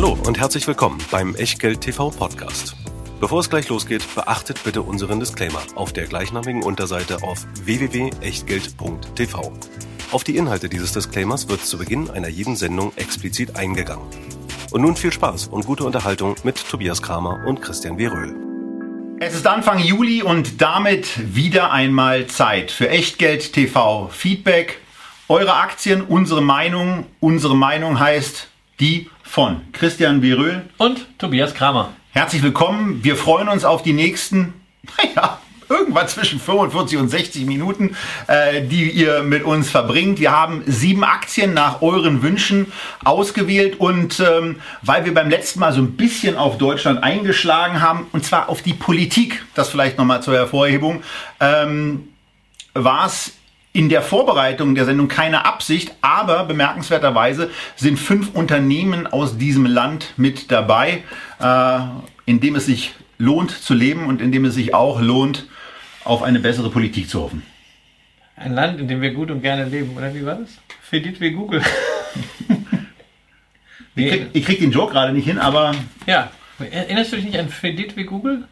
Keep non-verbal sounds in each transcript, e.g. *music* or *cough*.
Hallo und herzlich willkommen beim Echtgeld TV Podcast. Bevor es gleich losgeht, beachtet bitte unseren Disclaimer auf der gleichnamigen Unterseite auf www.echtgeld.tv. Auf die Inhalte dieses Disclaimers wird zu Beginn einer jeden Sendung explizit eingegangen. Und nun viel Spaß und gute Unterhaltung mit Tobias Kramer und Christian Weröhl. Es ist Anfang Juli und damit wieder einmal Zeit für Echtgeld TV Feedback. Eure Aktien, unsere Meinung. Unsere Meinung heißt die von Christian Weröhl und Tobias Kramer. Herzlich willkommen. Wir freuen uns auf die nächsten, *laughs* naja, irgendwann zwischen 45 und 60 Minuten, äh, die ihr mit uns verbringt. Wir haben sieben Aktien nach euren Wünschen ausgewählt und ähm, weil wir beim letzten Mal so ein bisschen auf Deutschland eingeschlagen haben, und zwar auf die Politik, das vielleicht nochmal zur Hervorhebung, ähm, war es in der Vorbereitung der Sendung keine Absicht, aber bemerkenswerterweise sind fünf Unternehmen aus diesem Land mit dabei, äh, in dem es sich lohnt zu leben und in dem es sich auch lohnt, auf eine bessere Politik zu hoffen. Ein Land, in dem wir gut und gerne leben, oder wie war das? Fedit wie Google. *laughs* ich, krieg, ich krieg den Joke gerade nicht hin, aber. Ja, erinnerst du dich nicht an Fedit wie Google?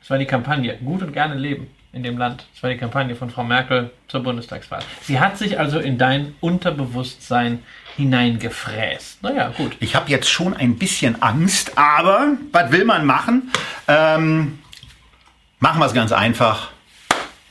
Das war die Kampagne. Gut und gerne leben in dem Land. Das war die Kampagne von Frau Merkel zur Bundestagswahl. Sie hat sich also in dein Unterbewusstsein hineingefräst. Naja, gut. Ich habe jetzt schon ein bisschen Angst, aber was will man machen? Ähm, machen wir es ganz einfach.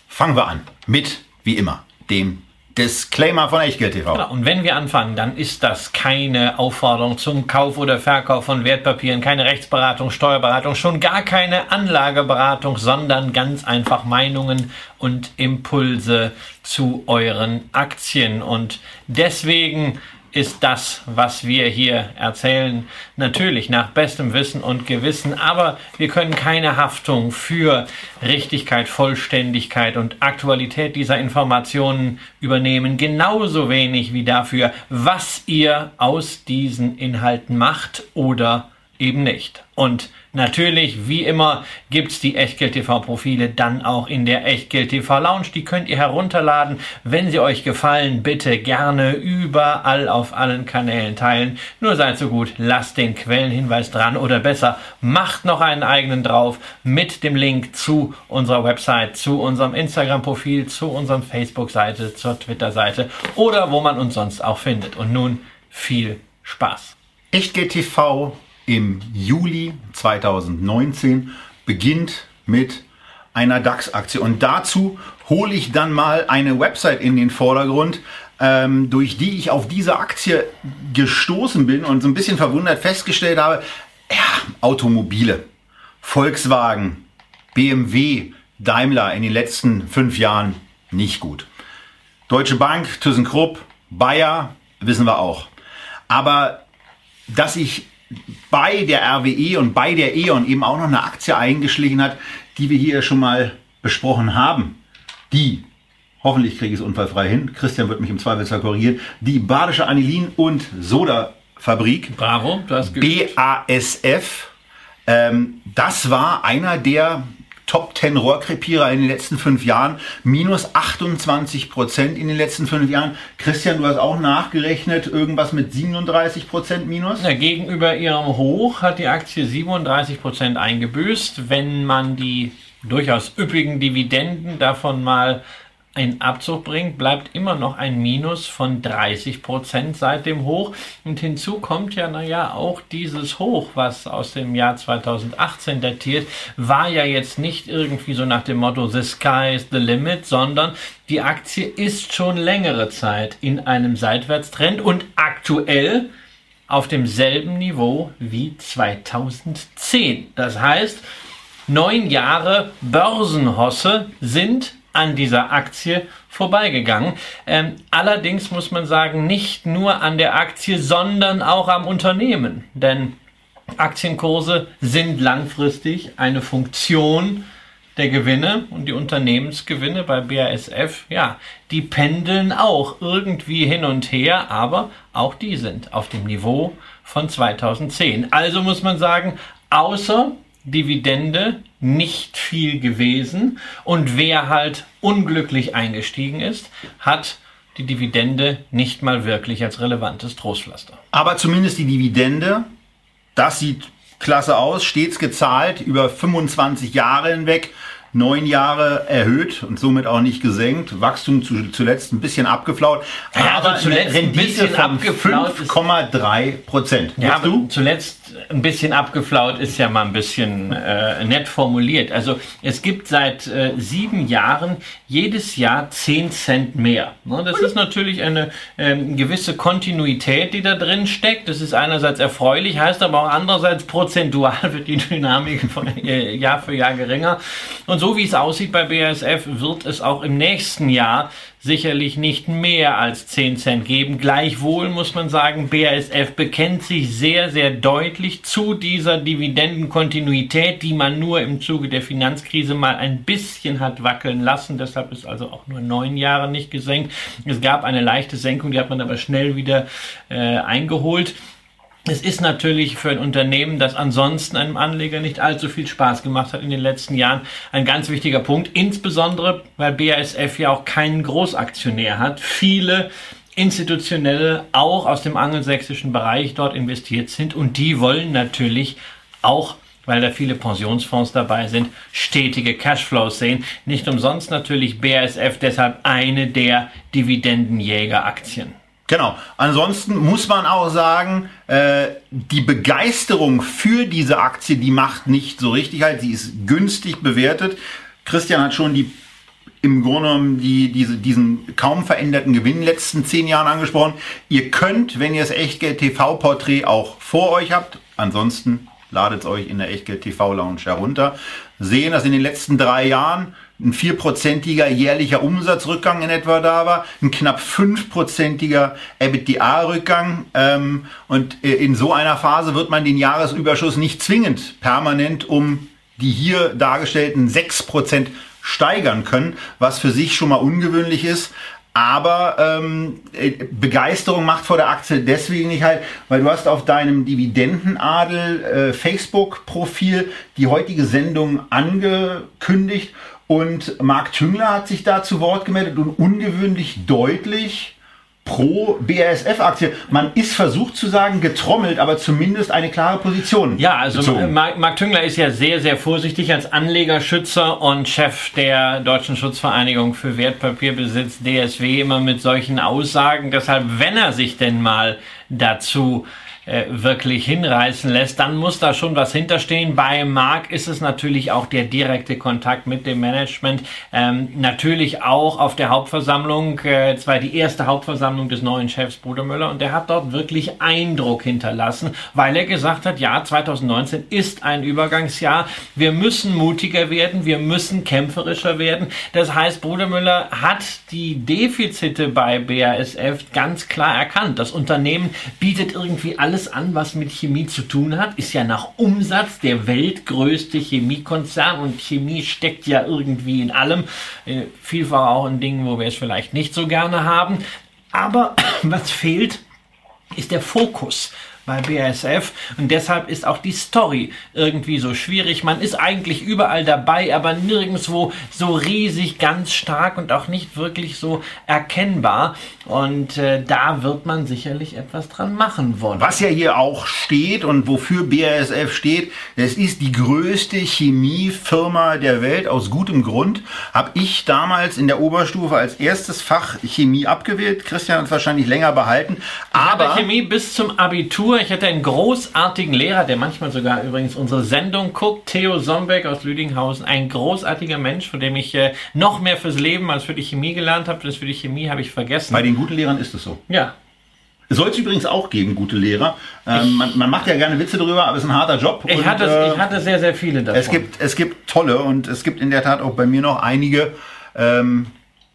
Fangen wir an mit, wie immer, dem Disclaimer von Echtgeld TV. Genau. Und wenn wir anfangen, dann ist das keine Aufforderung zum Kauf oder Verkauf von Wertpapieren, keine Rechtsberatung, Steuerberatung, schon gar keine Anlageberatung, sondern ganz einfach Meinungen und Impulse zu euren Aktien. Und deswegen ist das, was wir hier erzählen, natürlich nach bestem Wissen und Gewissen, aber wir können keine Haftung für Richtigkeit, Vollständigkeit und Aktualität dieser Informationen übernehmen, genauso wenig wie dafür, was ihr aus diesen Inhalten macht oder eben nicht. Und Natürlich, wie immer, gibt's die Echtgeld-TV-Profile dann auch in der Echtgeld-TV-Lounge. Die könnt ihr herunterladen. Wenn sie euch gefallen, bitte gerne überall auf allen Kanälen teilen. Nur seid so gut, lasst den Quellenhinweis dran oder besser, macht noch einen eigenen drauf mit dem Link zu unserer Website, zu unserem Instagram-Profil, zu unserer Facebook-Seite, zur Twitter-Seite oder wo man uns sonst auch findet. Und nun viel Spaß. Echtgeld TV im Juli 2019 beginnt mit einer DAX-Aktie. Und dazu hole ich dann mal eine Website in den Vordergrund, ähm, durch die ich auf diese Aktie gestoßen bin und so ein bisschen verwundert festgestellt habe, ja, Automobile, Volkswagen, BMW, Daimler in den letzten fünf Jahren nicht gut. Deutsche Bank, ThyssenKrupp, Bayer, wissen wir auch. Aber dass ich bei der RWE und bei der E.ON eben auch noch eine Aktie eingeschlichen hat, die wir hier schon mal besprochen haben. Die, hoffentlich kriege ich es unfallfrei hin, Christian wird mich im Zweifelsfall korrigieren, die Badische Anilin- und Soda-Fabrik. Bravo, du hast BASF. Ähm, das war einer der Top 10 Rohrkrepierer in den letzten fünf Jahren, minus 28 Prozent in den letzten fünf Jahren. Christian, du hast auch nachgerechnet, irgendwas mit 37 Prozent minus? Ja, gegenüber ihrem Hoch hat die Aktie 37 Prozent eingebüßt. Wenn man die durchaus üppigen Dividenden davon mal einen Abzug bringt, bleibt immer noch ein Minus von 30 Prozent seit dem Hoch. Und hinzu kommt ja, naja, auch dieses Hoch, was aus dem Jahr 2018 datiert, war ja jetzt nicht irgendwie so nach dem Motto The Sky is the Limit, sondern die Aktie ist schon längere Zeit in einem Seitwärtstrend und aktuell auf demselben Niveau wie 2010. Das heißt, neun Jahre Börsenhosse sind an dieser Aktie vorbeigegangen. Ähm, allerdings muss man sagen, nicht nur an der Aktie, sondern auch am Unternehmen. Denn Aktienkurse sind langfristig eine Funktion der Gewinne und die Unternehmensgewinne bei BASF, ja, die pendeln auch irgendwie hin und her, aber auch die sind auf dem Niveau von 2010. Also muss man sagen, außer Dividende nicht viel gewesen und wer halt unglücklich eingestiegen ist, hat die Dividende nicht mal wirklich als relevantes Trostpflaster. Aber zumindest die Dividende das sieht klasse aus, stets gezahlt, über 25 Jahre hinweg neun Jahre erhöht und somit auch nicht gesenkt. Wachstum zu, zuletzt ein bisschen abgeflaut. Ja, also aber zuletzt eine ein bisschen von abgeflaut ist- 5,3 Prozent. Ja, du? zuletzt ein bisschen abgeflaut ist ja mal ein bisschen äh, nett formuliert. Also es gibt seit äh, sieben Jahren jedes Jahr 10 Cent mehr. Ne, das ist natürlich eine ähm, gewisse Kontinuität, die da drin steckt. Das ist einerseits erfreulich, heißt aber auch andererseits prozentual *laughs* wird die Dynamik von äh, Jahr für Jahr geringer. Und so wie es aussieht bei BASF, wird es auch im nächsten Jahr sicherlich nicht mehr als 10 Cent geben. Gleichwohl muss man sagen, BASF bekennt sich sehr, sehr deutlich zu dieser Dividendenkontinuität, die man nur im Zuge der Finanzkrise mal ein bisschen hat wackeln lassen. Deshalb ist also auch nur neun Jahre nicht gesenkt. Es gab eine leichte Senkung, die hat man aber schnell wieder äh, eingeholt. Es ist natürlich für ein Unternehmen, das ansonsten einem Anleger nicht allzu viel Spaß gemacht hat in den letzten Jahren, ein ganz wichtiger Punkt. Insbesondere, weil BASF ja auch keinen Großaktionär hat. Viele institutionelle, auch aus dem angelsächsischen Bereich dort investiert sind und die wollen natürlich auch weil da viele Pensionsfonds dabei sind, stetige Cashflows sehen. Nicht umsonst natürlich BASF deshalb eine der Dividendenjägeraktien. Genau. Ansonsten muss man auch sagen, äh, die Begeisterung für diese Aktie, die macht nicht so richtig halt. Sie ist günstig bewertet. Christian hat schon die im Grunde genommen die, diese, diesen kaum veränderten Gewinn in den letzten zehn Jahren angesprochen. Ihr könnt, wenn ihr das Echtgeld TV-Porträt auch vor euch habt, ansonsten ladet es euch in der Echtgeld TV-Lounge herunter, sehen, dass in den letzten drei Jahren ein vierprozentiger jährlicher Umsatzrückgang in etwa da war, ein knapp fünfprozentiger EBITDA-Rückgang. Ähm, und äh, in so einer Phase wird man den Jahresüberschuss nicht zwingend permanent um die hier dargestellten 6% steigern können, was für sich schon mal ungewöhnlich ist. Aber ähm, äh, Begeisterung macht vor der Aktie deswegen nicht halt, weil du hast auf deinem Dividendenadel äh, Facebook-Profil die heutige Sendung angekündigt und Marc Tüngler hat sich da zu Wort gemeldet und ungewöhnlich deutlich pro BASF-Aktie. Man ist versucht zu sagen getrommelt, aber zumindest eine klare Position. Ja, also. Mark, Mark Tüngler ist ja sehr, sehr vorsichtig als Anlegerschützer und Chef der Deutschen Schutzvereinigung für Wertpapierbesitz DSW immer mit solchen Aussagen. Deshalb, wenn er sich denn mal dazu äh, wirklich hinreißen lässt, dann muss da schon was hinterstehen. Bei Mark ist es natürlich auch der direkte Kontakt mit dem Management. Ähm, natürlich auch auf der Hauptversammlung, äh, zwar die erste Hauptversammlung des neuen Chefs Bruder Müller und der hat dort wirklich Eindruck hinterlassen, weil er gesagt hat, ja, 2019 ist ein Übergangsjahr. Wir müssen mutiger werden, wir müssen kämpferischer werden. Das heißt, Bruder Müller hat die Defizite bei BASF ganz klar erkannt. Das Unternehmen bietet irgendwie alles an, was mit Chemie zu tun hat, ist ja nach Umsatz der weltgrößte Chemiekonzern. Und Chemie steckt ja irgendwie in allem, äh, vielfach auch in Dingen, wo wir es vielleicht nicht so gerne haben. Aber *clears throat* was fehlt, ist der Fokus bei BASF und deshalb ist auch die Story irgendwie so schwierig. Man ist eigentlich überall dabei, aber nirgendwo so riesig, ganz stark und auch nicht wirklich so erkennbar. Und äh, da wird man sicherlich etwas dran machen wollen. Was ja hier auch steht und wofür BASF steht, es ist die größte Chemiefirma der Welt aus gutem Grund. Habe ich damals in der Oberstufe als erstes Fach Chemie abgewählt. Christian hat es wahrscheinlich länger behalten. Aber Aber Chemie bis zum Abitur. Ich hatte einen großartigen Lehrer, der manchmal sogar übrigens unsere Sendung guckt, Theo Sombeck aus Lüdinghausen. Ein großartiger Mensch, von dem ich äh, noch mehr fürs Leben als für die Chemie gelernt habe. Das für die Chemie habe ich vergessen. bei den guten Lehrern ist es so. ja, Soll es übrigens auch geben, gute Lehrer. Ähm, man, man macht ja gerne Witze darüber, aber es ist ein harter Job. ich, und, hatte, äh, ich hatte sehr, sehr viele davon. Es gibt, es gibt tolle und es gibt in der Tat auch bei mir noch einige. Ähm,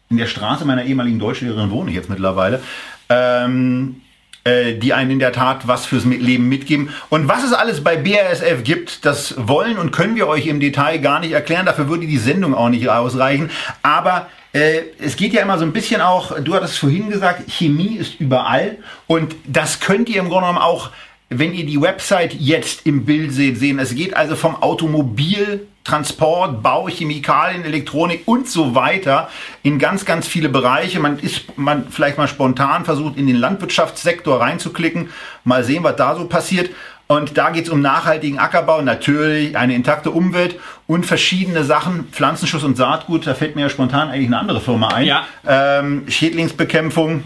in der Straße meiner ehemaligen Deutschlehrerin wohne ich jetzt mittlerweile. Ähm, äh, die einen in der Tat was fürs Leben mitgeben. Und was es alles bei BASF gibt, das wollen und können wir euch im Detail gar nicht erklären. Dafür würde die Sendung auch nicht ausreichen. Aber äh, es geht ja immer so ein bisschen auch, du hattest vorhin gesagt, Chemie ist überall. Und das könnt ihr im Grunde genommen auch wenn ihr die Website jetzt im Bild seht, sehen, es geht also vom Automobil, Transport, Bau, Chemikalien, Elektronik und so weiter in ganz, ganz viele Bereiche. Man ist man vielleicht mal spontan versucht, in den Landwirtschaftssektor reinzuklicken, mal sehen, was da so passiert. Und da geht es um nachhaltigen Ackerbau, natürlich eine intakte Umwelt und verschiedene Sachen, Pflanzenschutz und Saatgut. Da fällt mir ja spontan eigentlich eine andere Firma ein. Ja. Ähm, Schädlingsbekämpfung.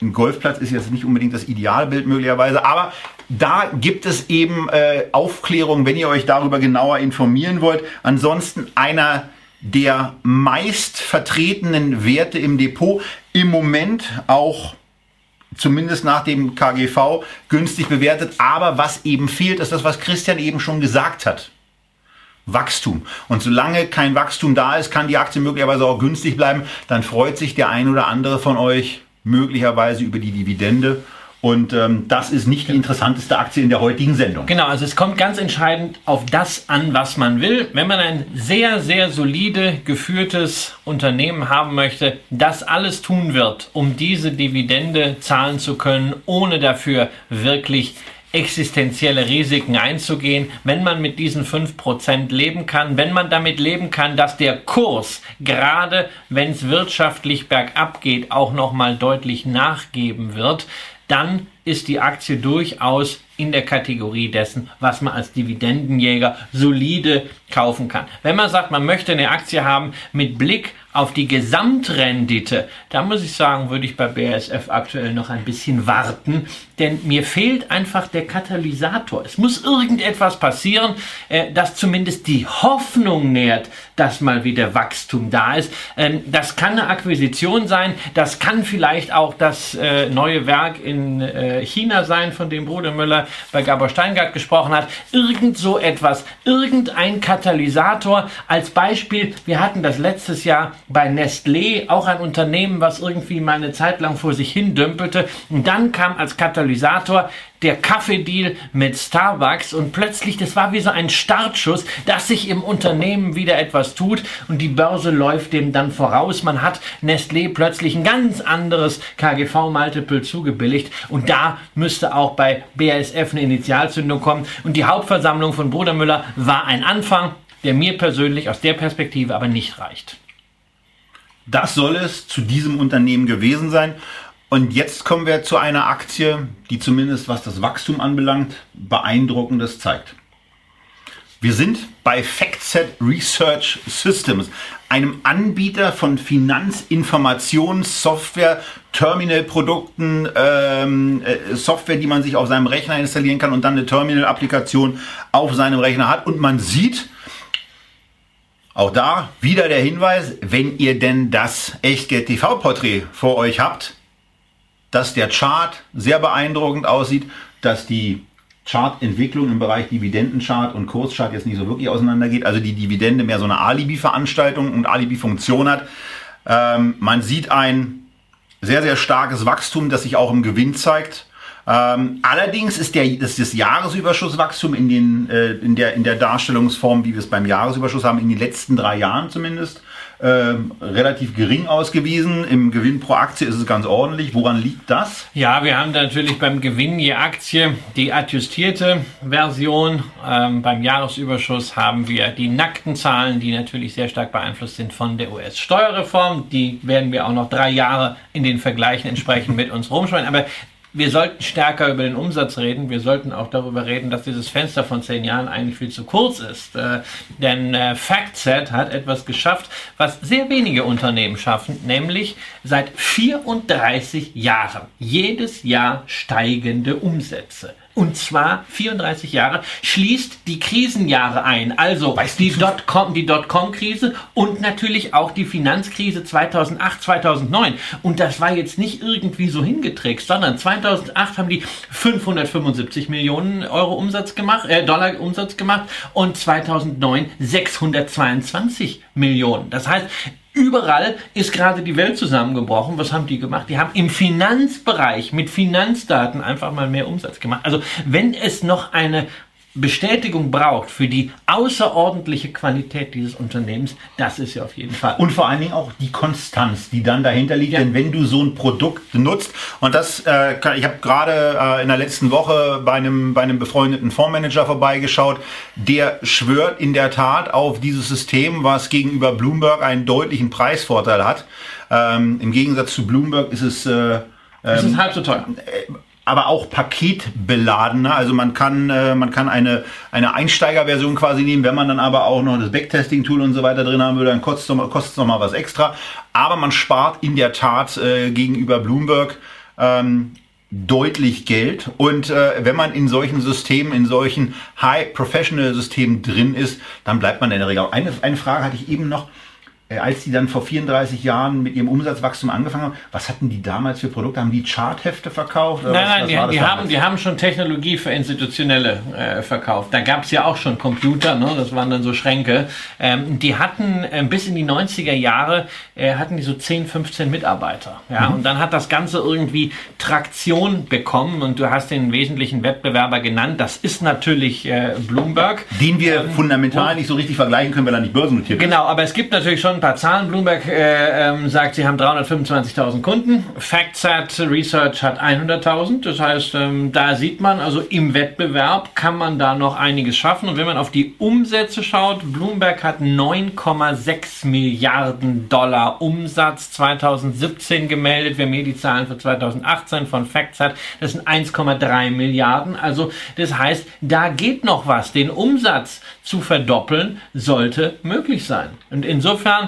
Ein Golfplatz ist jetzt nicht unbedingt das Idealbild möglicherweise, aber da gibt es eben äh, Aufklärung, wenn ihr euch darüber genauer informieren wollt. Ansonsten einer der meist vertretenen Werte im Depot im Moment auch zumindest nach dem KGV günstig bewertet. Aber was eben fehlt, ist das, was Christian eben schon gesagt hat. Wachstum. Und solange kein Wachstum da ist, kann die Aktie möglicherweise auch günstig bleiben. Dann freut sich der ein oder andere von euch möglicherweise über die Dividende und ähm, das ist nicht die interessanteste Aktie in der heutigen Sendung. Genau, also es kommt ganz entscheidend auf das an, was man will. Wenn man ein sehr, sehr solide geführtes Unternehmen haben möchte, das alles tun wird, um diese Dividende zahlen zu können, ohne dafür wirklich existenzielle Risiken einzugehen, wenn man mit diesen 5% leben kann, wenn man damit leben kann, dass der Kurs, gerade wenn es wirtschaftlich bergab geht, auch nochmal deutlich nachgeben wird, dann ist die Aktie durchaus in der Kategorie dessen, was man als Dividendenjäger solide kaufen kann. Wenn man sagt, man möchte eine Aktie haben mit Blick auf die Gesamtrendite, da muss ich sagen, würde ich bei BASF aktuell noch ein bisschen warten, denn mir fehlt einfach der Katalysator. Es muss irgendetwas passieren, äh, das zumindest die Hoffnung nährt, dass mal wieder Wachstum da ist. Ähm, das kann eine Akquisition sein, das kann vielleicht auch das äh, neue Werk in äh, China sein, von dem Bruder Müller bei Gabor Steingart gesprochen hat. Irgend so etwas, irgendein Katalysator. Als Beispiel, wir hatten das letztes Jahr bei Nestlé, auch ein Unternehmen, was irgendwie mal eine Zeit lang vor sich hin dümpelte. Und dann kam als Katalysator der Kaffeedeal mit Starbucks und plötzlich, das war wie so ein Startschuss, dass sich im Unternehmen wieder etwas tut und die Börse läuft dem dann voraus. Man hat Nestlé plötzlich ein ganz anderes KGV-Multiple zugebilligt und da müsste auch bei BASF eine Initialzündung kommen und die Hauptversammlung von Bruder Müller war ein Anfang, der mir persönlich aus der Perspektive aber nicht reicht. Das soll es zu diesem Unternehmen gewesen sein. Und jetzt kommen wir zu einer Aktie, die zumindest was das Wachstum anbelangt, beeindruckendes zeigt. Wir sind bei FactSet Research Systems, einem Anbieter von Finanzinformationssoftware, Terminalprodukten, ähm, äh, Software, die man sich auf seinem Rechner installieren kann und dann eine Terminal-Applikation auf seinem Rechner hat. Und man sieht, auch da wieder der Hinweis, wenn ihr denn das Echtgeld TV-Porträt vor euch habt, dass der Chart sehr beeindruckend aussieht, dass die Chartentwicklung im Bereich Dividendenchart und Kurschart jetzt nicht so wirklich auseinandergeht. Also die Dividende mehr so eine Alibi-Veranstaltung und Alibi-Funktion hat. Ähm, man sieht ein sehr, sehr starkes Wachstum, das sich auch im Gewinn zeigt. Ähm, allerdings ist, der, ist das Jahresüberschusswachstum in, den, äh, in, der, in der Darstellungsform, wie wir es beim Jahresüberschuss haben, in den letzten drei Jahren zumindest, ähm, relativ gering ausgewiesen. Im Gewinn pro Aktie ist es ganz ordentlich. Woran liegt das? Ja, wir haben natürlich beim Gewinn je Aktie die adjustierte Version. Ähm, beim Jahresüberschuss haben wir die nackten Zahlen, die natürlich sehr stark beeinflusst sind von der US-Steuerreform. Die werden wir auch noch drei Jahre in den Vergleichen entsprechend mit uns rumschreiben. Aber wir sollten stärker über den Umsatz reden. Wir sollten auch darüber reden, dass dieses Fenster von zehn Jahren eigentlich viel zu kurz ist. Äh, denn äh, FactSet hat etwas geschafft, was sehr wenige Unternehmen schaffen, nämlich seit 34 Jahren jedes Jahr steigende Umsätze und zwar 34 Jahre, schließt die Krisenjahre ein. Also die Dotcom, die Dotcom-Krise und natürlich auch die Finanzkrise 2008, 2009. Und das war jetzt nicht irgendwie so hingetrickst, sondern 2008 haben die 575 Millionen Euro Umsatz gemacht, äh, Dollar Umsatz gemacht und 2009 622 Millionen. Das heißt, Überall ist gerade die Welt zusammengebrochen. Was haben die gemacht? Die haben im Finanzbereich mit Finanzdaten einfach mal mehr Umsatz gemacht. Also wenn es noch eine Bestätigung braucht für die außerordentliche Qualität dieses Unternehmens, das ist ja auf jeden Fall. Und vor allen Dingen auch die Konstanz, die dann dahinter liegt. Ja. Denn wenn du so ein Produkt nutzt, und das, äh, ich habe gerade äh, in der letzten Woche bei einem, bei einem befreundeten Fondsmanager vorbeigeschaut, der schwört in der Tat auf dieses System, was gegenüber Bloomberg einen deutlichen Preisvorteil hat. Ähm, Im Gegensatz zu Bloomberg ist es... Äh, es ist ähm, halb so teuer. Aber auch paketbeladener. Also man kann, äh, man kann eine, eine Einsteigerversion quasi nehmen. Wenn man dann aber auch noch das Backtesting-Tool und so weiter drin haben will, dann kostet es noch, kostet noch mal was extra. Aber man spart in der Tat äh, gegenüber Bloomberg ähm, deutlich Geld. Und äh, wenn man in solchen Systemen, in solchen High-Professional-Systemen drin ist, dann bleibt man in der Regel. Eine, eine Frage hatte ich eben noch als die dann vor 34 Jahren mit ihrem Umsatzwachstum angefangen haben, was hatten die damals für Produkte? Haben die Charthefte verkauft? nein, was, nein, was die, die haben, die haben schon Technologie für Institutionelle äh, verkauft. Da gab es ja auch schon Computer, ne? das waren dann so Schränke. Ähm, die hatten äh, bis in die 90er Jahre, äh, hatten die so 10, 15 Mitarbeiter. Ja? Mhm. Und dann hat das Ganze irgendwie Traktion bekommen und du hast den wesentlichen Wettbewerber genannt. Das ist natürlich äh, Bloomberg. Den wir ähm, fundamental nicht so richtig vergleichen können, weil er nicht börsennotiert ist. Genau, aber es gibt natürlich schon ein paar Zahlen. Bloomberg äh, ähm, sagt, sie haben 325.000 Kunden. FactSet Research hat 100.000. Das heißt, ähm, da sieht man, also im Wettbewerb kann man da noch einiges schaffen. Und wenn man auf die Umsätze schaut, Bloomberg hat 9,6 Milliarden Dollar Umsatz 2017 gemeldet. Wer mir die Zahlen für 2018 von FactSet, das sind 1,3 Milliarden. Also das heißt, da geht noch was. Den Umsatz zu verdoppeln sollte möglich sein. Und insofern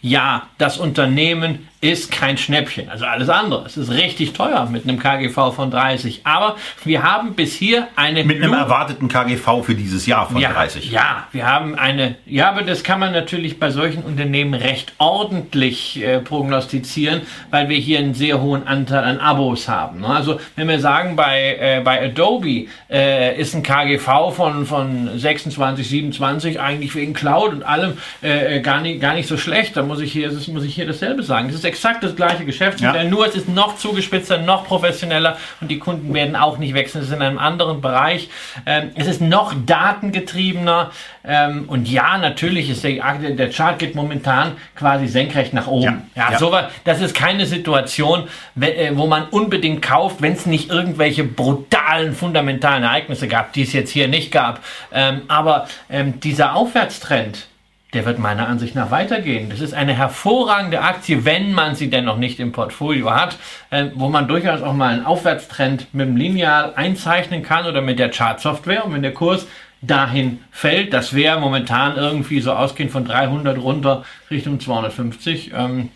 ja, das Unternehmen ist kein Schnäppchen. Also alles andere. Es ist richtig teuer mit einem KGV von 30. Aber wir haben bis hier eine. Mit einem erwarteten KGV für dieses Jahr von ja, 30. Ja, wir haben eine. Ja, aber das kann man natürlich bei solchen Unternehmen recht ordentlich äh, prognostizieren, weil wir hier einen sehr hohen Anteil an Abos haben. Ne? Also, wenn wir sagen, bei, äh, bei Adobe äh, ist ein KGV von, von 26, 27 eigentlich wegen Cloud und allem äh, gar, nicht, gar nicht so schlecht. Da muss ich hier, muss ich hier dasselbe sagen. Es ist exakt das gleiche Geschäftsmodell, ja. nur es ist noch zugespitzter, noch professioneller und die Kunden werden auch nicht wechseln. Es ist in einem anderen Bereich. Ähm, es ist noch datengetriebener ähm, und ja, natürlich ist der, der Chart geht momentan quasi senkrecht nach oben. Ja, ja, ja. So, das ist keine Situation, äh, wo man unbedingt kauft, wenn es nicht irgendwelche brutalen, fundamentalen Ereignisse gab, die es jetzt hier nicht gab. Ähm, aber ähm, dieser Aufwärtstrend, der wird meiner Ansicht nach weitergehen. Das ist eine hervorragende Aktie, wenn man sie denn noch nicht im Portfolio hat, äh, wo man durchaus auch mal einen Aufwärtstrend mit dem Lineal einzeichnen kann oder mit der Chart-Software. Und wenn der Kurs dahin fällt, das wäre momentan irgendwie so ausgehend von 300 runter Richtung 250, ähm,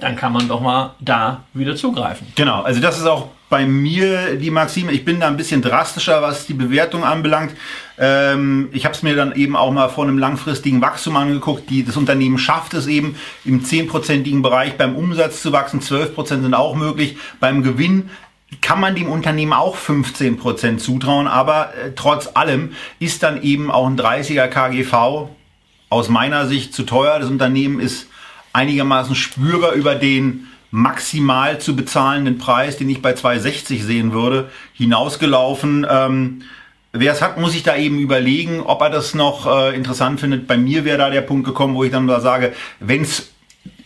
dann kann man doch mal da wieder zugreifen. Genau, also das ist auch bei mir die Maxime. Ich bin da ein bisschen drastischer, was die Bewertung anbelangt. Ähm, ich habe es mir dann eben auch mal vor einem langfristigen Wachstum angeguckt. Die, das Unternehmen schafft es eben im 10%igen Bereich beim Umsatz zu wachsen. 12% sind auch möglich. Beim Gewinn kann man dem Unternehmen auch 15% zutrauen, aber äh, trotz allem ist dann eben auch ein 30er KGV aus meiner Sicht zu teuer. Das Unternehmen ist einigermaßen spürbar über den maximal zu bezahlenden Preis, den ich bei 2,60 sehen würde, hinausgelaufen. Ähm, Wer es hat, muss sich da eben überlegen, ob er das noch äh, interessant findet. Bei mir wäre da der Punkt gekommen, wo ich dann da sage, wenn es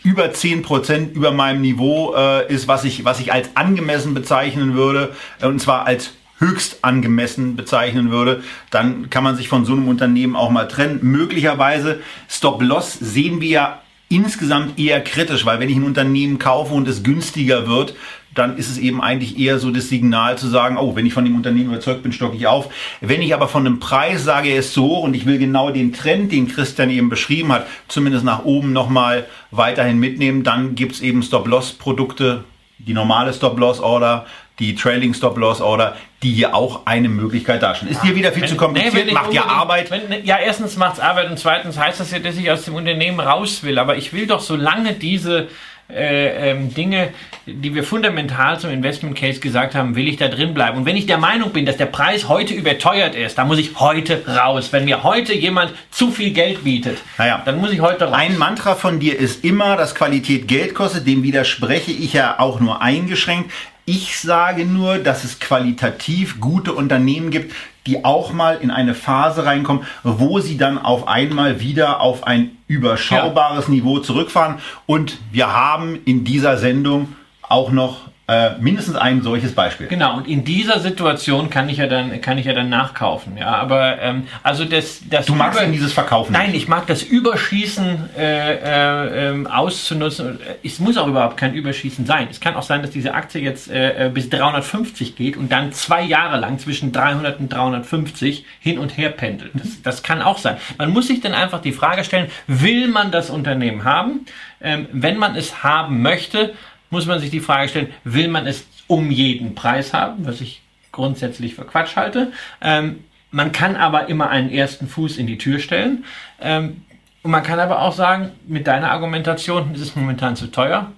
über 10% über meinem Niveau äh, ist, was ich, was ich als angemessen bezeichnen würde, äh, und zwar als höchst angemessen bezeichnen würde, dann kann man sich von so einem Unternehmen auch mal trennen. Möglicherweise Stop-Loss sehen wir ja insgesamt eher kritisch, weil wenn ich ein Unternehmen kaufe und es günstiger wird, dann ist es eben eigentlich eher so das Signal zu sagen, oh, wenn ich von dem Unternehmen überzeugt bin, stocke ich auf. Wenn ich aber von einem Preis sage, er ist so hoch und ich will genau den Trend, den Christian eben beschrieben hat, zumindest nach oben nochmal weiterhin mitnehmen, dann gibt es eben Stop-Loss-Produkte, die normale Stop-Loss-Order, die Trailing Stop-Loss-Order, die hier auch eine Möglichkeit darstellen. Ist hier wieder viel wenn, zu kompliziert, nee, macht ja Arbeit. Wenn, ja, erstens macht es Arbeit und zweitens heißt das ja, dass ich aus dem Unternehmen raus will. Aber ich will doch, solange diese äh, ähm, Dinge, die wir fundamental zum Investment Case gesagt haben, will ich da drin bleiben. Und wenn ich der Meinung bin, dass der Preis heute überteuert ist, dann muss ich heute raus. Wenn mir heute jemand zu viel Geld bietet, naja. dann muss ich heute raus. Ein Mantra von dir ist immer, dass Qualität Geld kostet. Dem widerspreche ich ja auch nur eingeschränkt. Ich sage nur, dass es qualitativ gute Unternehmen gibt, die auch mal in eine Phase reinkommen, wo sie dann auf einmal wieder auf ein überschaubares ja. Niveau zurückfahren. Und wir haben in dieser Sendung auch noch äh, mindestens ein solches Beispiel. Genau, und in dieser Situation kann ich ja dann, kann ich ja dann nachkaufen. Ja, aber ähm, also das, das Du magst denn dieses Verkaufen? Nein, nicht? ich mag das Überschießen äh, äh, ähm, auszunutzen. Es muss auch überhaupt kein Überschießen sein. Es kann auch sein, dass diese Aktie jetzt äh, äh bis 350 geht und dann zwei Jahre lang zwischen 300 und 350 hin und her pendelt. Das, das kann auch sein. Man muss sich dann einfach die Frage stellen, will man das Unternehmen haben? Ähm, wenn man es haben möchte, muss man sich die Frage stellen, will man es um jeden Preis haben, was ich grundsätzlich für Quatsch halte. Ähm, man kann aber immer einen ersten Fuß in die Tür stellen. Ähm, und man kann aber auch sagen, mit deiner Argumentation ist es momentan zu teuer.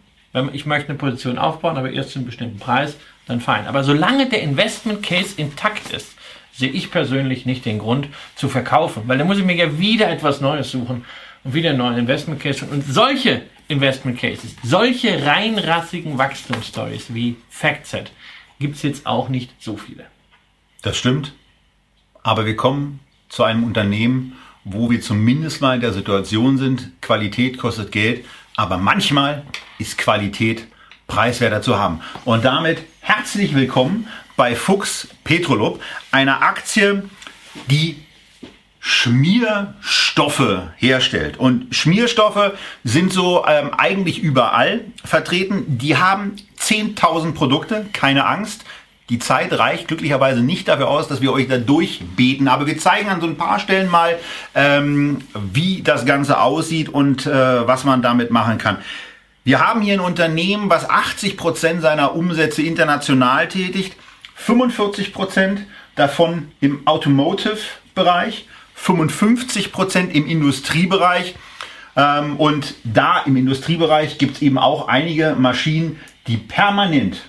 Ich möchte eine Position aufbauen, aber erst zu einem bestimmten Preis, dann fein. Aber solange der Investment Case intakt ist, sehe ich persönlich nicht den Grund zu verkaufen, weil dann muss ich mir ja wieder etwas Neues suchen und wieder einen neuen Investment Case. Und solche Investment Cases, solche reinrassigen Wachstumsstories wie FactSet gibt es jetzt auch nicht so viele. Das stimmt. Aber wir kommen zu einem Unternehmen, wo wir zumindest mal in der Situation sind, Qualität kostet Geld, aber manchmal ist Qualität preiswerter zu haben. Und damit herzlich willkommen bei Fuchs Petrolub, einer Aktie, die Schmierstoffe herstellt. Und Schmierstoffe sind so ähm, eigentlich überall vertreten. Die haben 10.000 Produkte, keine Angst. Die Zeit reicht glücklicherweise nicht dafür aus, dass wir euch da durchbeten. Aber wir zeigen an so ein paar Stellen mal, ähm, wie das Ganze aussieht und äh, was man damit machen kann. Wir haben hier ein Unternehmen, was 80 Prozent seiner Umsätze international tätigt, 45 Prozent davon im Automotive-Bereich 55 Prozent im Industriebereich. Ähm, und da im Industriebereich gibt es eben auch einige Maschinen, die permanent,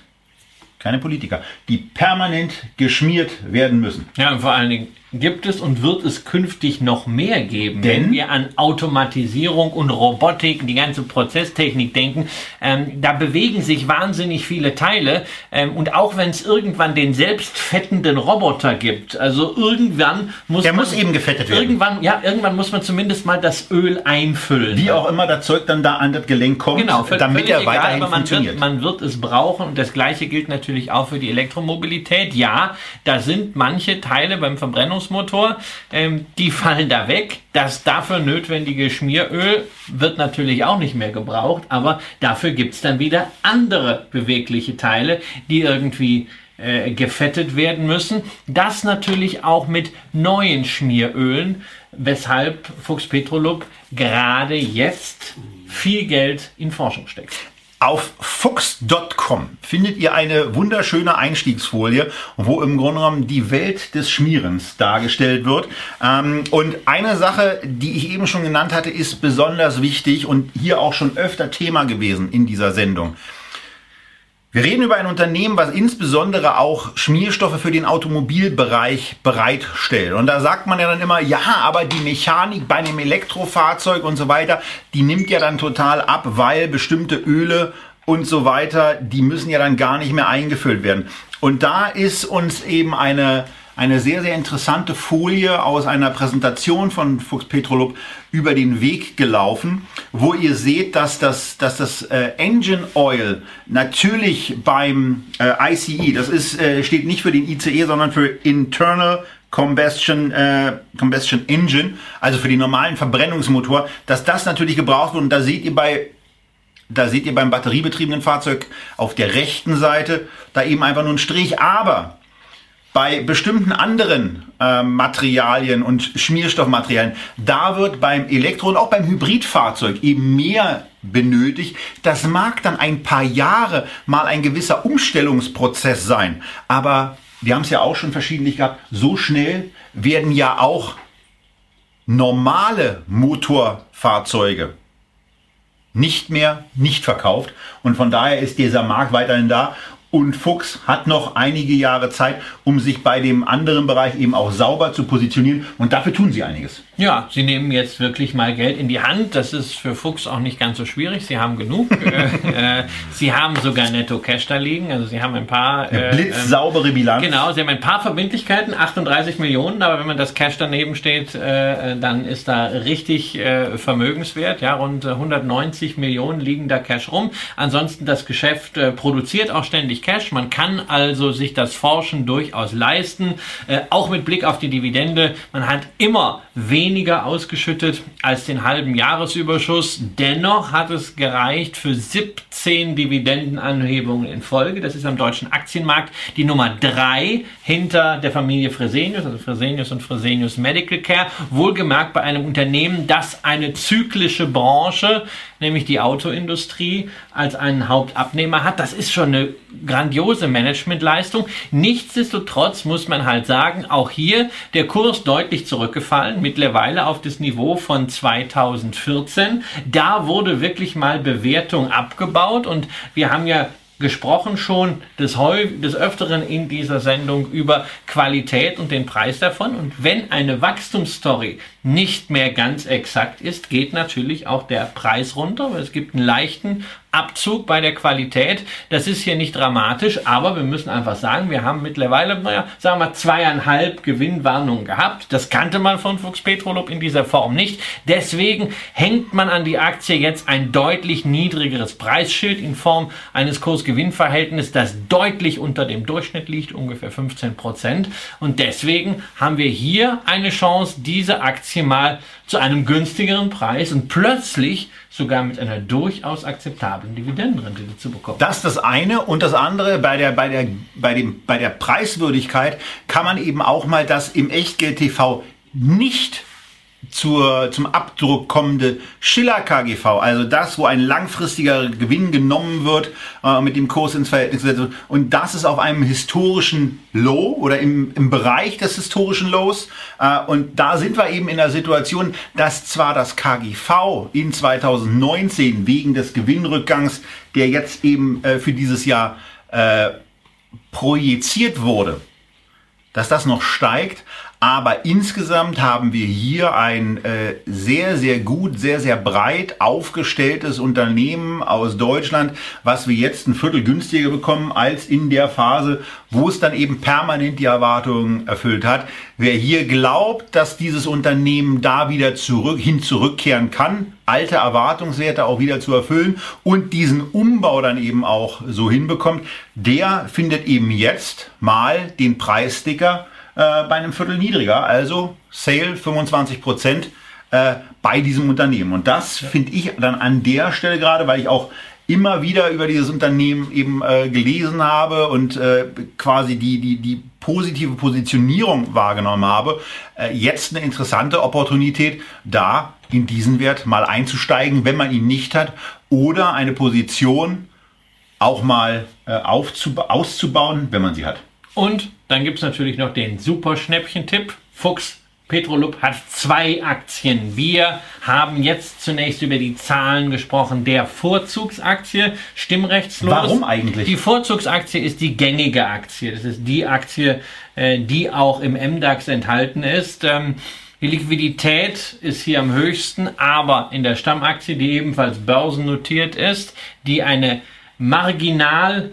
keine Politiker, die permanent geschmiert werden müssen. Ja, und vor allen Dingen gibt es und wird es künftig noch mehr geben, Denn? wenn wir an Automatisierung und Robotik, die ganze Prozesstechnik denken. Ähm, da bewegen sich wahnsinnig viele Teile ähm, und auch wenn es irgendwann den selbstfettenden Roboter gibt, also irgendwann muss der man, muss eben gefettet werden. Irgendwann, ja, irgendwann muss man zumindest mal das Öl einfüllen. Wie auch immer das Zeug dann da an das Gelenk kommt, genau, damit er egal, weiterhin man funktioniert. Wird, man wird es brauchen und das gleiche gilt natürlich auch für die Elektromobilität. Ja, da sind manche Teile beim Verbrennungs Verbrennungsmotor. Ähm, die fallen da weg. Das dafür notwendige Schmieröl wird natürlich auch nicht mehr gebraucht, aber dafür gibt es dann wieder andere bewegliche Teile, die irgendwie äh, gefettet werden müssen. Das natürlich auch mit neuen Schmierölen, weshalb Fuchs Petrolub gerade jetzt viel Geld in Forschung steckt. Auf fuchs.com findet ihr eine wunderschöne Einstiegsfolie, wo im Grunde genommen die Welt des Schmierens dargestellt wird. Ähm, und eine Sache, die ich eben schon genannt hatte, ist besonders wichtig und hier auch schon öfter Thema gewesen in dieser Sendung. Wir reden über ein Unternehmen, was insbesondere auch Schmierstoffe für den Automobilbereich bereitstellt. Und da sagt man ja dann immer, ja, aber die Mechanik bei einem Elektrofahrzeug und so weiter, die nimmt ja dann total ab, weil bestimmte Öle und so weiter, die müssen ja dann gar nicht mehr eingefüllt werden. Und da ist uns eben eine eine sehr, sehr interessante Folie aus einer Präsentation von Fuchs Petrolub über den Weg gelaufen, wo ihr seht, dass das, dass das äh, Engine Oil natürlich beim äh, ICE, das ist, äh, steht nicht für den ICE, sondern für Internal Combustion, äh, Combustion Engine, also für den normalen Verbrennungsmotor, dass das natürlich gebraucht wird. Und da seht ihr bei da seht ihr beim batteriebetriebenen Fahrzeug auf der rechten Seite da eben einfach nur einen Strich. Aber bei bestimmten anderen äh, Materialien und Schmierstoffmaterialien, da wird beim Elektro- und auch beim Hybridfahrzeug eben mehr benötigt. Das mag dann ein paar Jahre mal ein gewisser Umstellungsprozess sein. Aber wir haben es ja auch schon verschiedentlich gehabt, so schnell werden ja auch normale Motorfahrzeuge nicht mehr nicht verkauft. Und von daher ist dieser Markt weiterhin da. Und Fuchs hat noch einige Jahre Zeit, um sich bei dem anderen Bereich eben auch sauber zu positionieren. Und dafür tun sie einiges. Ja, sie nehmen jetzt wirklich mal Geld in die Hand. Das ist für Fuchs auch nicht ganz so schwierig. Sie haben genug. *laughs* Äh, äh, sie haben sogar Netto Cash da liegen. Also sie haben ein paar. Äh, blitzsaubere Bilanz. Genau, sie haben ein paar Verbindlichkeiten, 38 Millionen. Aber wenn man das Cash daneben steht, äh, dann ist da richtig vermögenswert. Ja, rund 190 Millionen liegen da Cash rum. Ansonsten das Geschäft produziert auch ständig Cash. Man kann also sich das Forschen durchaus leisten. auch mit Blick auf die Dividende. Man hat immer weniger weniger ausgeschüttet als den halben Jahresüberschuss. Dennoch hat es gereicht für 17 Dividendenanhebungen in Folge. Das ist am deutschen Aktienmarkt die Nummer 3 hinter der Familie Fresenius, also Fresenius und Fresenius Medical Care. Wohlgemerkt bei einem Unternehmen, das eine zyklische Branche, nämlich die Autoindustrie, als einen Hauptabnehmer hat. Das ist schon eine grandiose Managementleistung. Nichtsdestotrotz muss man halt sagen, auch hier der Kurs deutlich zurückgefallen. Mittlerweile auf das Niveau von 2014. Da wurde wirklich mal Bewertung abgebaut und wir haben ja gesprochen schon des, des Öfteren in dieser Sendung über Qualität und den Preis davon. Und wenn eine Wachstumsstory nicht mehr ganz exakt ist, geht natürlich auch der Preis runter. Es gibt einen leichten Abzug bei der Qualität. Das ist hier nicht dramatisch, aber wir müssen einfach sagen, wir haben mittlerweile, naja, sagen wir zweieinhalb Gewinnwarnungen gehabt. Das kannte man von Fuchs Petrolub in dieser Form nicht. Deswegen hängt man an die Aktie jetzt ein deutlich niedrigeres Preisschild in Form eines Kurs-Gewinn-Verhältnisses, das deutlich unter dem Durchschnitt liegt, ungefähr 15 Prozent. Und deswegen haben wir hier eine Chance, diese Aktie mal zu einem günstigeren Preis und plötzlich sogar mit einer durchaus akzeptablen Dividendenrendite zu bekommen. Das ist das eine und das andere bei der bei der bei dem bei der Preiswürdigkeit kann man eben auch mal das im Echtgeld TV nicht zur, zum Abdruck kommende Schiller KGV, also das, wo ein langfristiger Gewinn genommen wird, äh, mit dem Kurs ins Verhältnis gesetzt wird. Und das ist auf einem historischen Low oder im, im Bereich des historischen Lows. Äh, und da sind wir eben in der Situation, dass zwar das KGV in 2019 wegen des Gewinnrückgangs, der jetzt eben äh, für dieses Jahr äh, projiziert wurde, dass das noch steigt, aber insgesamt haben wir hier ein äh, sehr, sehr gut, sehr, sehr breit aufgestelltes Unternehmen aus Deutschland, was wir jetzt ein Viertel günstiger bekommen als in der Phase, wo es dann eben permanent die Erwartungen erfüllt hat. Wer hier glaubt, dass dieses Unternehmen da wieder zurück, hin zurückkehren kann, alte Erwartungswerte auch wieder zu erfüllen und diesen Umbau dann eben auch so hinbekommt, der findet eben jetzt mal den Preissticker äh, bei einem Viertel niedriger. Also Sale 25 Prozent äh, bei diesem Unternehmen. Und das finde ich dann an der Stelle gerade, weil ich auch immer wieder über dieses Unternehmen eben äh, gelesen habe und äh, quasi die, die, die positive Positionierung wahrgenommen habe, äh, jetzt eine interessante Opportunität, da in diesen Wert mal einzusteigen, wenn man ihn nicht hat, oder eine Position auch mal äh, auszubauen, wenn man sie hat. Und dann gibt es natürlich noch den super Schnäppchen-Tipp. Fuchs Petrolub hat zwei Aktien. Wir haben jetzt zunächst über die Zahlen gesprochen der Vorzugsaktie, stimmrechtslos. Warum eigentlich? Die Vorzugsaktie ist die gängige Aktie. Das ist die Aktie, äh, die auch im MDAX enthalten ist. Ähm, die Liquidität ist hier am höchsten, aber in der Stammaktie, die ebenfalls börsennotiert ist, die eine marginal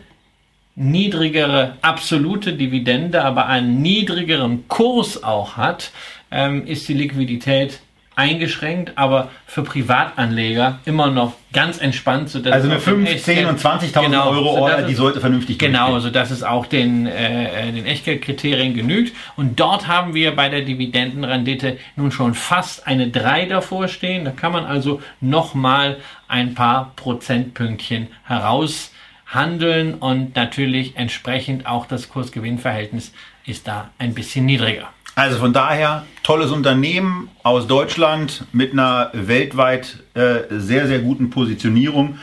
niedrigere absolute Dividende, aber einen niedrigeren Kurs auch hat, ähm, ist die Liquidität eingeschränkt, aber für Privatanleger immer noch ganz entspannt. Sodass also eine 5, 10 und 20.000 genau, Euro Order, die sollte vernünftig Genau, sodass es auch den, äh, den Echtgeldkriterien genügt. Und dort haben wir bei der Dividendenrendite nun schon fast eine 3 davor stehen. Da kann man also nochmal ein paar Prozentpünktchen heraus handeln und natürlich entsprechend auch das Kursgewinnverhältnis ist da ein bisschen niedriger. Also von daher tolles Unternehmen aus Deutschland mit einer weltweit äh, sehr, sehr guten Positionierung,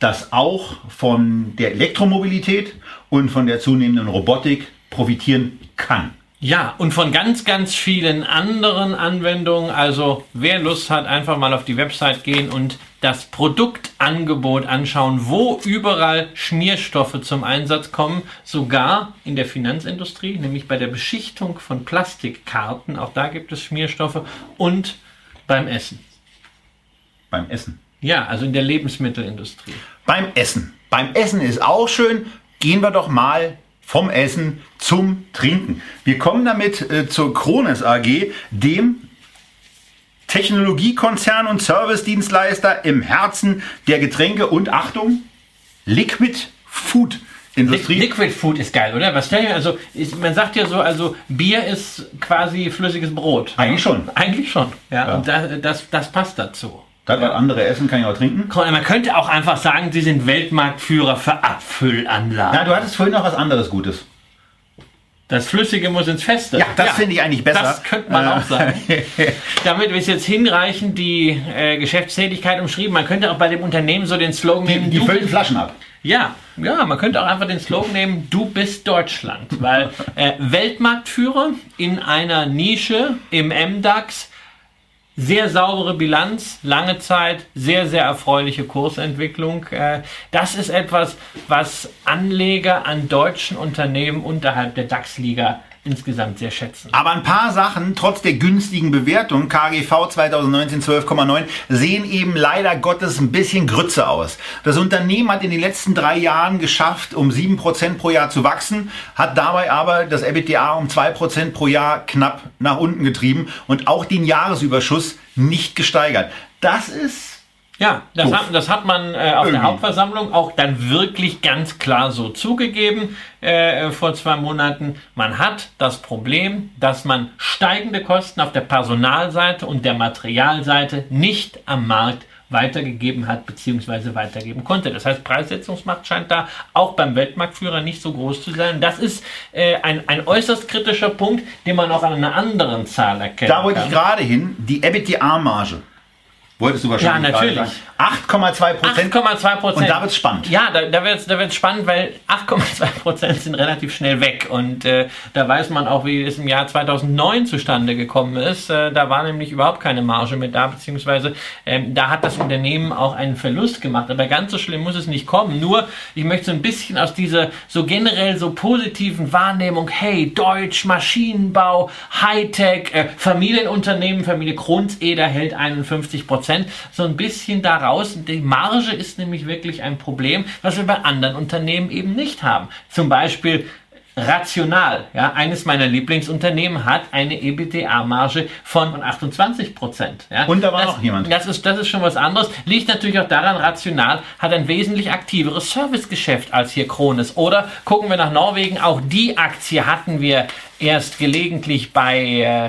das auch von der Elektromobilität und von der zunehmenden Robotik profitieren kann. Ja, und von ganz, ganz vielen anderen Anwendungen. Also wer Lust hat, einfach mal auf die Website gehen und das Produktangebot anschauen, wo überall Schmierstoffe zum Einsatz kommen, sogar in der Finanzindustrie, nämlich bei der Beschichtung von Plastikkarten, auch da gibt es Schmierstoffe und beim Essen. Beim Essen. Ja, also in der Lebensmittelindustrie. Beim Essen. Beim Essen ist auch schön. Gehen wir doch mal vom Essen zum Trinken. Wir kommen damit äh, zur Krones AG, dem Technologiekonzern und Servicedienstleister im Herzen der Getränke und Achtung, Liquid Food Industrie. Liquid Food ist geil, oder? Was stell dir, also ist, man sagt ja so, also Bier ist quasi flüssiges Brot. Eigentlich schon. Eigentlich schon. Ja, Ja. und das, das, das passt dazu. Das, was andere essen, kann ich auch trinken. Man könnte auch einfach sagen, sie sind Weltmarktführer für Abfüllanlagen. Na, du hattest vorhin noch was anderes Gutes. Das Flüssige muss ins Feste. Ja, das finde ich eigentlich besser. Das könnte man Äh, auch sagen. *laughs* Damit ist jetzt hinreichend die äh, Geschäftstätigkeit umschrieben. Man könnte auch bei dem Unternehmen so den Slogan nehmen, Die füllen Flaschen ab. ja, ja, man könnte auch einfach den Slogan nehmen, du bist Deutschland. Weil äh, Weltmarktführer in einer Nische im MDAX, sehr saubere Bilanz, lange Zeit, sehr, sehr erfreuliche Kursentwicklung. Äh, Das ist etwas, was Anleger an deutschen Unternehmen unterhalb der DAX-Liga insgesamt sehr schätzen. Aber ein paar Sachen, trotz der günstigen Bewertung, KGV 2019 12,9, sehen eben leider Gottes ein bisschen Grütze aus. Das Unternehmen hat in den letzten drei Jahren geschafft, um 7% pro Jahr zu wachsen, hat dabei aber das EBITDA um 2% pro Jahr knapp nach unten getrieben und auch den Jahresüberschuss nicht gesteigert. Das ist Ja, das hat, das hat man äh, auf der. Hauptversammlung auch dann wirklich ganz klar so zugegeben äh, vor zwei Monaten. Man hat das Problem, dass man steigende Kosten auf der Personalseite und der Materialseite nicht am Markt weitergegeben hat bzw. weitergeben konnte. Das heißt, Preissetzungsmacht scheint da auch beim Weltmarktführer nicht so groß zu sein. Das ist äh, ein, ein äußerst kritischer Punkt, den man auch an einer anderen Zahl erkennt. Da wollte ich gerade hin, die EBITDA-Marge. Wolltest du wahrscheinlich Ja, natürlich. gerade sagen. 8,2 Prozent. 8,2 Prozent. Und da wird's spannend. Ja, da, da wird es da wird's spannend, weil 8,2 Prozent sind relativ schnell weg. Und äh, da weiß man auch, wie es im Jahr 2009 zustande gekommen ist. Äh, da war nämlich überhaupt keine Marge mehr da, beziehungsweise ähm, da hat das Unternehmen auch einen Verlust gemacht. Aber ganz so schlimm muss es nicht kommen. Nur, ich möchte so ein bisschen aus dieser so generell so positiven Wahrnehmung, hey, Deutsch, Maschinenbau, Hightech, äh, Familienunternehmen, Familie Kronzeder hält 51 Prozent, so ein bisschen daraus. Die Marge ist nämlich wirklich ein Problem, was wir bei anderen Unternehmen eben nicht haben. Zum Beispiel Rational, ja, eines meiner Lieblingsunternehmen hat eine EBITDA-Marge von 28 Prozent. Ja. Und da war das, noch jemand. Das ist, das ist schon was anderes. Liegt natürlich auch daran, Rational hat ein wesentlich aktiveres Servicegeschäft als hier Krones. Oder gucken wir nach Norwegen, auch die Aktie hatten wir erst gelegentlich bei äh,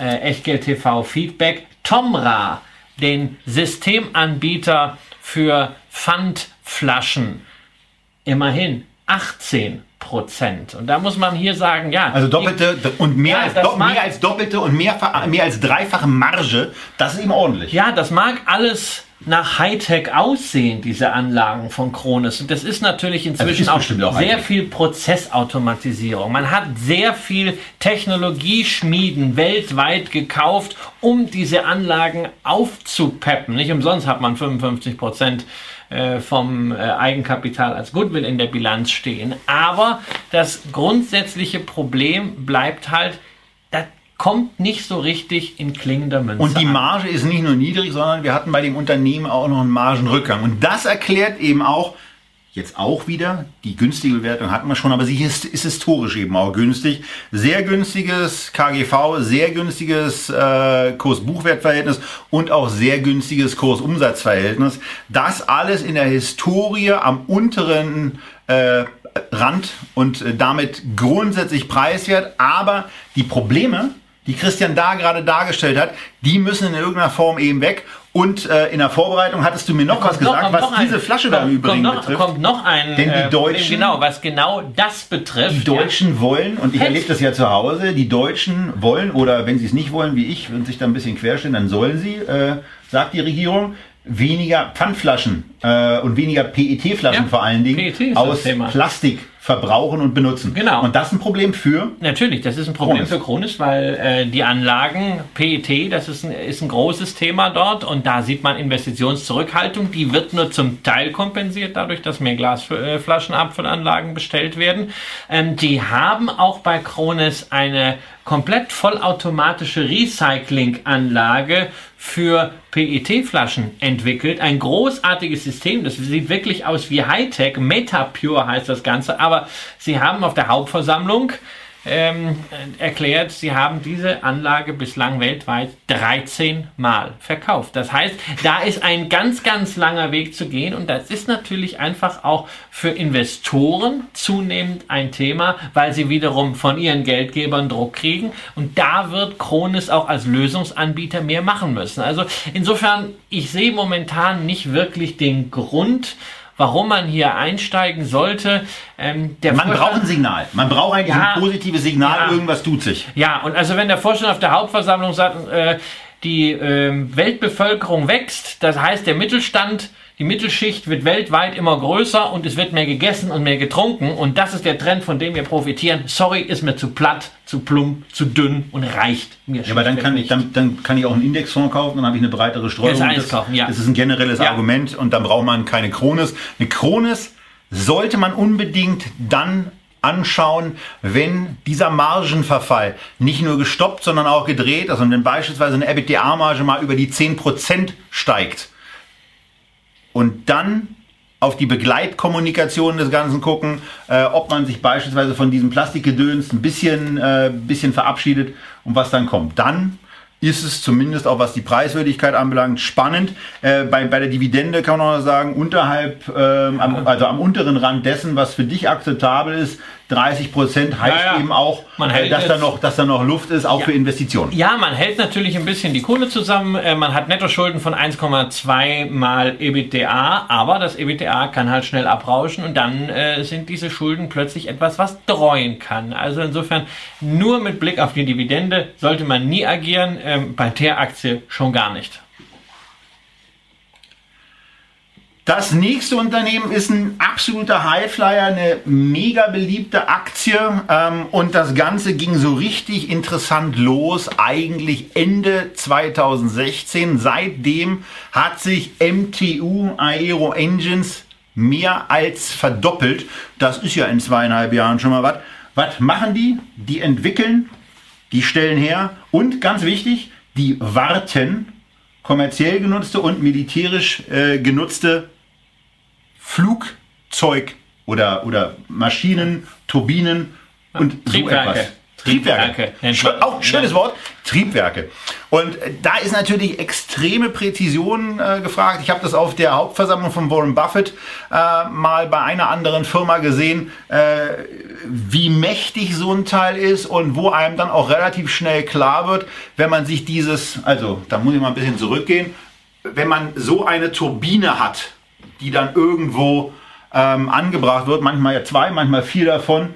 äh, Echtgeld TV Feedback. Tomra, den Systemanbieter für Pfandflaschen, immerhin 18 Prozent. Und da muss man hier sagen, ja. Also doppelte und mehr, Ja, als, do, mehr als doppelte und mehr, mehr als dreifache Marge, das ist eben ordentlich. Ja, das mag alles nach Hightech aussehen, diese Anlagen von Krones. Und das ist natürlich inzwischen ist auch, auch sehr viel Prozessautomatisierung. Man hat sehr viel Technologieschmieden weltweit gekauft, um diese Anlagen aufzupeppen. Nicht umsonst hat man 55 Prozent äh, vom äh, Eigenkapital als Goodwill in der Bilanz stehen. Aber das grundsätzliche Problem bleibt halt, das kommt nicht so richtig in klingender Münze Und die an. Marge ist nicht nur niedrig, sondern wir hatten bei dem Unternehmen auch noch einen Margenrückgang. Und das erklärt eben auch, jetzt auch wieder, die günstige Bewertung hatten wir schon, aber sie ist, ist historisch eben auch günstig. Sehr günstiges KGV, sehr günstiges äh, Kurs-Buchwert-Verhältnis und auch sehr günstiges Kurs-Umsatz-Verhältnis. Das alles in der Historie am unteren äh, Rand und äh, damit grundsätzlich preiswert. Aber die Probleme, die Christian da gerade dargestellt hat, die müssen in irgendeiner Form eben weg. Und äh, in der Vorbereitung hattest du mir noch was Kommt noch- gesagt, kommt was noch ein- diese Flasche da im kommt- Übrigen kommt noch, betrifft. Kommt noch ein Denn die äh, Deutschen- genau, was genau das betrifft. Die Deutschen wollen, und ich erlebe das ja zu Hause, die Deutschen wollen, oder wenn sie es nicht wollen, wie ich, und sich da ein bisschen querstellen, dann sollen sie, äh, sagt die Regierung, weniger Pfandflaschen äh, und weniger PET-Flaschen Ja, vor allen Dingen das aus. Plastik verbrauchen und benutzen. Genau. Und das ist ein Problem für Natürlich, das ist ein Problem Kronis. für Kronis, weil äh, die Anlagen, PET, das ist ein, ist ein großes Thema dort und da sieht man Investitionszurückhaltung, die wird nur zum Teil kompensiert, dadurch, dass mehr Glasflaschenabfüllanlagen bestellt werden. Ähm, die haben auch bei Kronis eine komplett vollautomatische Recyclinganlage für PET-Flaschen entwickelt. Ein großartiges System. Das sieht wirklich aus wie Hightech. MetaPure heißt das Ganze. Aber sie haben auf der Hauptversammlung ähm, erklärt, sie haben diese Anlage bislang weltweit 13 Mal verkauft. Das heißt, da ist ein ganz, ganz langer Weg zu gehen und das ist natürlich einfach auch für Investoren zunehmend ein Thema, weil sie wiederum von ihren Geldgebern Druck kriegen und da wird Kronis auch als Lösungsanbieter mehr machen müssen. Also insofern, ich sehe momentan nicht wirklich den Grund, warum man hier einsteigen sollte. Ähm, der Man Vorstand- braucht ein Signal. Man braucht eigentlich Ja. ein positives Signal, Ja. irgendwas tut sich. Ja, und also wenn der Vorstand auf der Hauptversammlung sagt, äh, die ähm, Weltbevölkerung wächst, das heißt der Mittelstand, die Mittelschicht wird weltweit immer größer und es wird mehr gegessen und mehr getrunken und das ist der Trend, von dem wir profitieren. Sorry, ist mir zu platt, zu plump, zu dünn und reicht mir Ja, aber dann kann, ich, dann, dann kann ich auch einen Indexfonds kaufen, dann habe ich eine breitere Streuung. Das ist alles kaufen, ja. das ist ein generelles Ja. Argument und dann braucht man keine Kronis. Eine Kronis sollte man unbedingt dann anschauen, wenn dieser Margenverfall nicht nur gestoppt, sondern auch gedreht, also wenn beispielsweise eine EBITDA-Marge mal über die 10% steigt und dann auf die Begleitkommunikation des Ganzen gucken, äh, ob man sich beispielsweise von diesem Plastikgedöns ein bisschen, äh, bisschen verabschiedet und was dann kommt. Dann ist es zumindest auch was die Preiswürdigkeit anbelangt spannend. Äh, bei, bei der Dividende kann man noch sagen, unterhalb, ähm, am, also am unteren Rand dessen, was für dich akzeptabel ist, 30 Prozent heißt Ja, ja. eben auch, äh, dass, da noch, dass da noch Luft ist, auch Ja. für Investitionen. Ja, man hält natürlich ein bisschen die Kohle zusammen. Äh, Man hat Nettoschulden von 1,2 mal EBITDA, aber das EBITDA kann halt schnell abrauschen und dann äh, sind diese Schulden plötzlich etwas, was dreuen kann. Also insofern nur mit Blick auf die Dividende sollte man nie agieren, ähm, bei der Aktie schon gar nicht. Das nächste Unternehmen ist ein absoluter Highflyer, eine mega beliebte Aktie ähm, und das Ganze ging so richtig interessant los, eigentlich Ende 2016. Seitdem hat sich MTU Aero Engines mehr als verdoppelt. Das ist ja in zweieinhalb Jahren schon mal was. Was machen die? Die entwickeln, die stellen her und ganz wichtig, die warten kommerziell genutzte und militärisch äh, genutzte Flugzeug oder, oder Maschinen, Turbinen und Triebwerke. so etwas. Triebwerke Triebwerke. Auch ein schönes. Wort. Triebwerke. Und da ist natürlich extreme Präzision äh, gefragt. Ich habe das auf der Hauptversammlung von Warren Buffett äh, mal bei einer anderen Firma gesehen, äh, wie mächtig so ein Teil ist und wo einem dann auch relativ schnell klar wird, wenn man sich dieses, also da muss ich mal ein bisschen zurückgehen, wenn man so eine Turbine hat, die dann irgendwo ähm, angebracht wird, manchmal ja zwei, manchmal vier davon,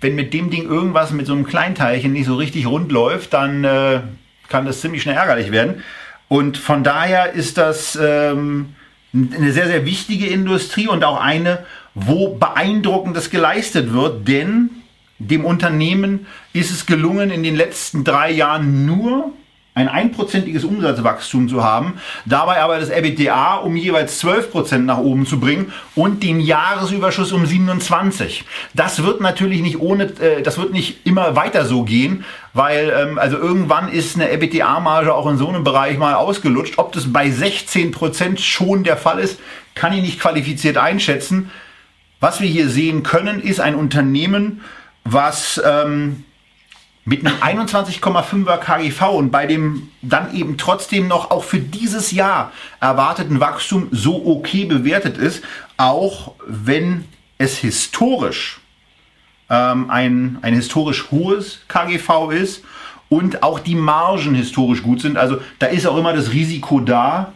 wenn mit dem Ding irgendwas mit so einem Kleinteilchen nicht so richtig rund läuft, dann äh, kann das ziemlich schnell ärgerlich werden. Und von daher ist das ähm, eine sehr, sehr wichtige Industrie und auch eine, wo beeindruckendes geleistet wird, denn dem Unternehmen ist es gelungen, in den letzten drei Jahren nur ein einprozentiges Umsatzwachstum zu haben, dabei aber das EBITDA um jeweils 12 Prozent nach oben zu bringen und den Jahresüberschuss um 27. Das wird natürlich nicht ohne, äh, das wird nicht immer weiter so gehen, weil ähm, also irgendwann ist eine EBITDA-Marge auch in so einem Bereich mal ausgelutscht. Ob das bei 16 Prozent schon der Fall ist, kann ich nicht qualifiziert einschätzen. Was wir hier sehen können, ist ein Unternehmen, was ähm, mit einem 21,5er KGV und bei dem dann eben trotzdem noch auch für dieses Jahr erwarteten Wachstum so okay bewertet ist, auch wenn es historisch ähm, ein, ein historisch hohes KGV ist und auch die Margen historisch gut sind. Also da ist auch immer das Risiko da,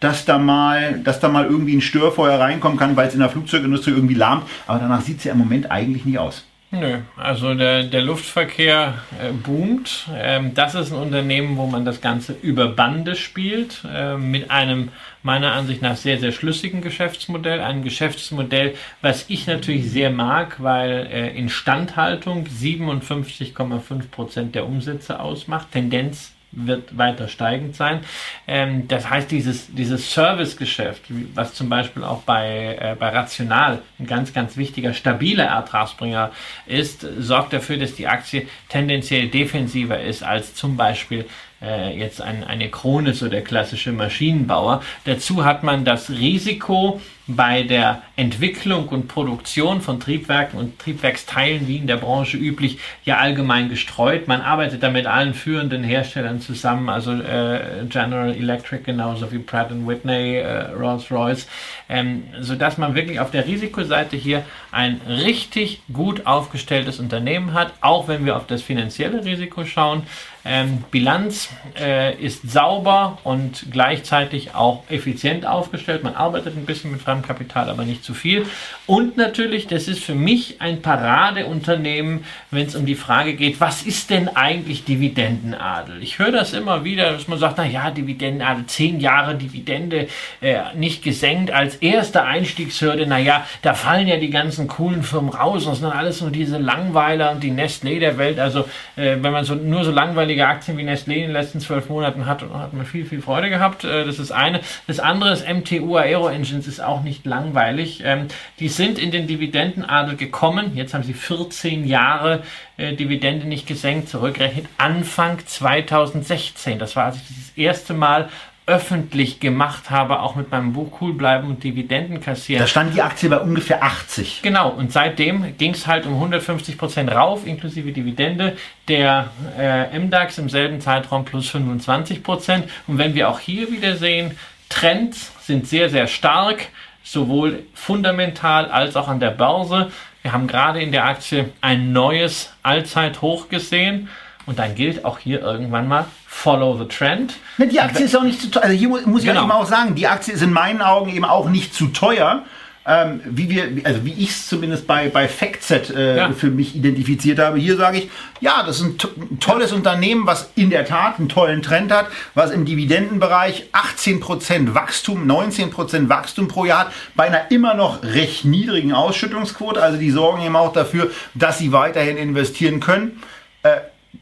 dass da mal, dass da mal irgendwie ein Störfeuer reinkommen kann, weil es in der Flugzeugindustrie irgendwie lahmt. Aber danach sieht es ja im Moment eigentlich nicht aus. Nö, also der, der Luftverkehr äh, boomt. Ähm, das ist ein Unternehmen, wo man das Ganze über Bande spielt, äh, mit einem meiner Ansicht nach sehr, sehr schlüssigen Geschäftsmodell. Ein Geschäftsmodell, was ich natürlich sehr mag, weil äh, Instandhaltung 57,5 Prozent der Umsätze ausmacht. Tendenz wird weiter steigend sein. Ähm, das heißt, dieses, dieses Servicegeschäft, was zum Beispiel auch bei, äh, bei Rational ein ganz, ganz wichtiger, stabiler Ertragsbringer ist, sorgt dafür, dass die Aktie tendenziell defensiver ist als zum Beispiel äh, jetzt ein, eine Krone, so der klassische Maschinenbauer. Dazu hat man das Risiko bei der Entwicklung und Produktion von Triebwerken und Triebwerksteilen, wie in der Branche üblich, ja allgemein gestreut. Man arbeitet da mit allen führenden Herstellern zusammen, also äh, General Electric genauso wie Pratt Whitney, äh, Rolls-Royce, ähm, sodass man wirklich auf der Risikoseite hier ein richtig gut aufgestelltes Unternehmen hat, auch wenn wir auf das finanzielle Risiko schauen. Ähm, Bilanz äh, ist sauber und gleichzeitig auch effizient aufgestellt. Man arbeitet ein bisschen mit Fremdkapital, aber nicht zu viel. Und natürlich, das ist für mich ein Paradeunternehmen, wenn es um die Frage geht, was ist denn eigentlich Dividendenadel? Ich höre das immer wieder, dass man sagt, na ja, Dividendenadel, zehn Jahre Dividende äh, nicht gesenkt als erste Einstiegshürde. Na ja, da fallen ja die ganzen coolen Firmen raus und es sind alles nur diese Langweiler und die Nestlé der Welt. Also äh, wenn man so nur so langweilig langweilige Aktien wie Nestlé in den letzten zwölf Monaten hat, hat man viel, viel Freude gehabt. Äh, das ist eine. Das andere ist MTU Aero Engines ist auch nicht langweilig. Ähm, die sind in den Dividendenadel gekommen. Jetzt haben sie 14 Jahre äh, Dividende nicht gesenkt, zurückgerechnet Anfang 2016. Das war, als ich das erste Mal öffentlich gemacht habe, auch mit meinem Buch Cool bleiben und Dividenden kassieren. Da stand die Aktie bei ungefähr 80. Genau, und seitdem ging es halt um 150 Prozent rauf, inklusive Dividende. Der äh, MDAX im selben Zeitraum plus 25 Prozent. Und wenn wir auch hier wieder sehen, Trends sind sehr, sehr stark, sowohl fundamental als auch an der Börse. Wir haben gerade in der Aktie ein neues Allzeithoch gesehen. Und dann gilt auch hier irgendwann mal Follow the Trend. Ne, die Aktie ist auch nicht zu teuer. Also hier muss ich genau. eben auch sagen, die Aktie ist in meinen Augen eben auch nicht zu teuer. Ähm, wie wir, also wie ich es zumindest bei, bei FactSet äh, ja. für mich identifiziert habe. Hier sage ich, ja, das ist ein, ein, tolles Unternehmen, was in der Tat einen tollen Trend hat, was im Dividendenbereich 18% Wachstum, 19% Wachstum pro Jahr hat, bei einer immer noch recht niedrigen Ausschüttungsquote. Also die sorgen eben auch dafür, dass sie weiterhin investieren können. Äh,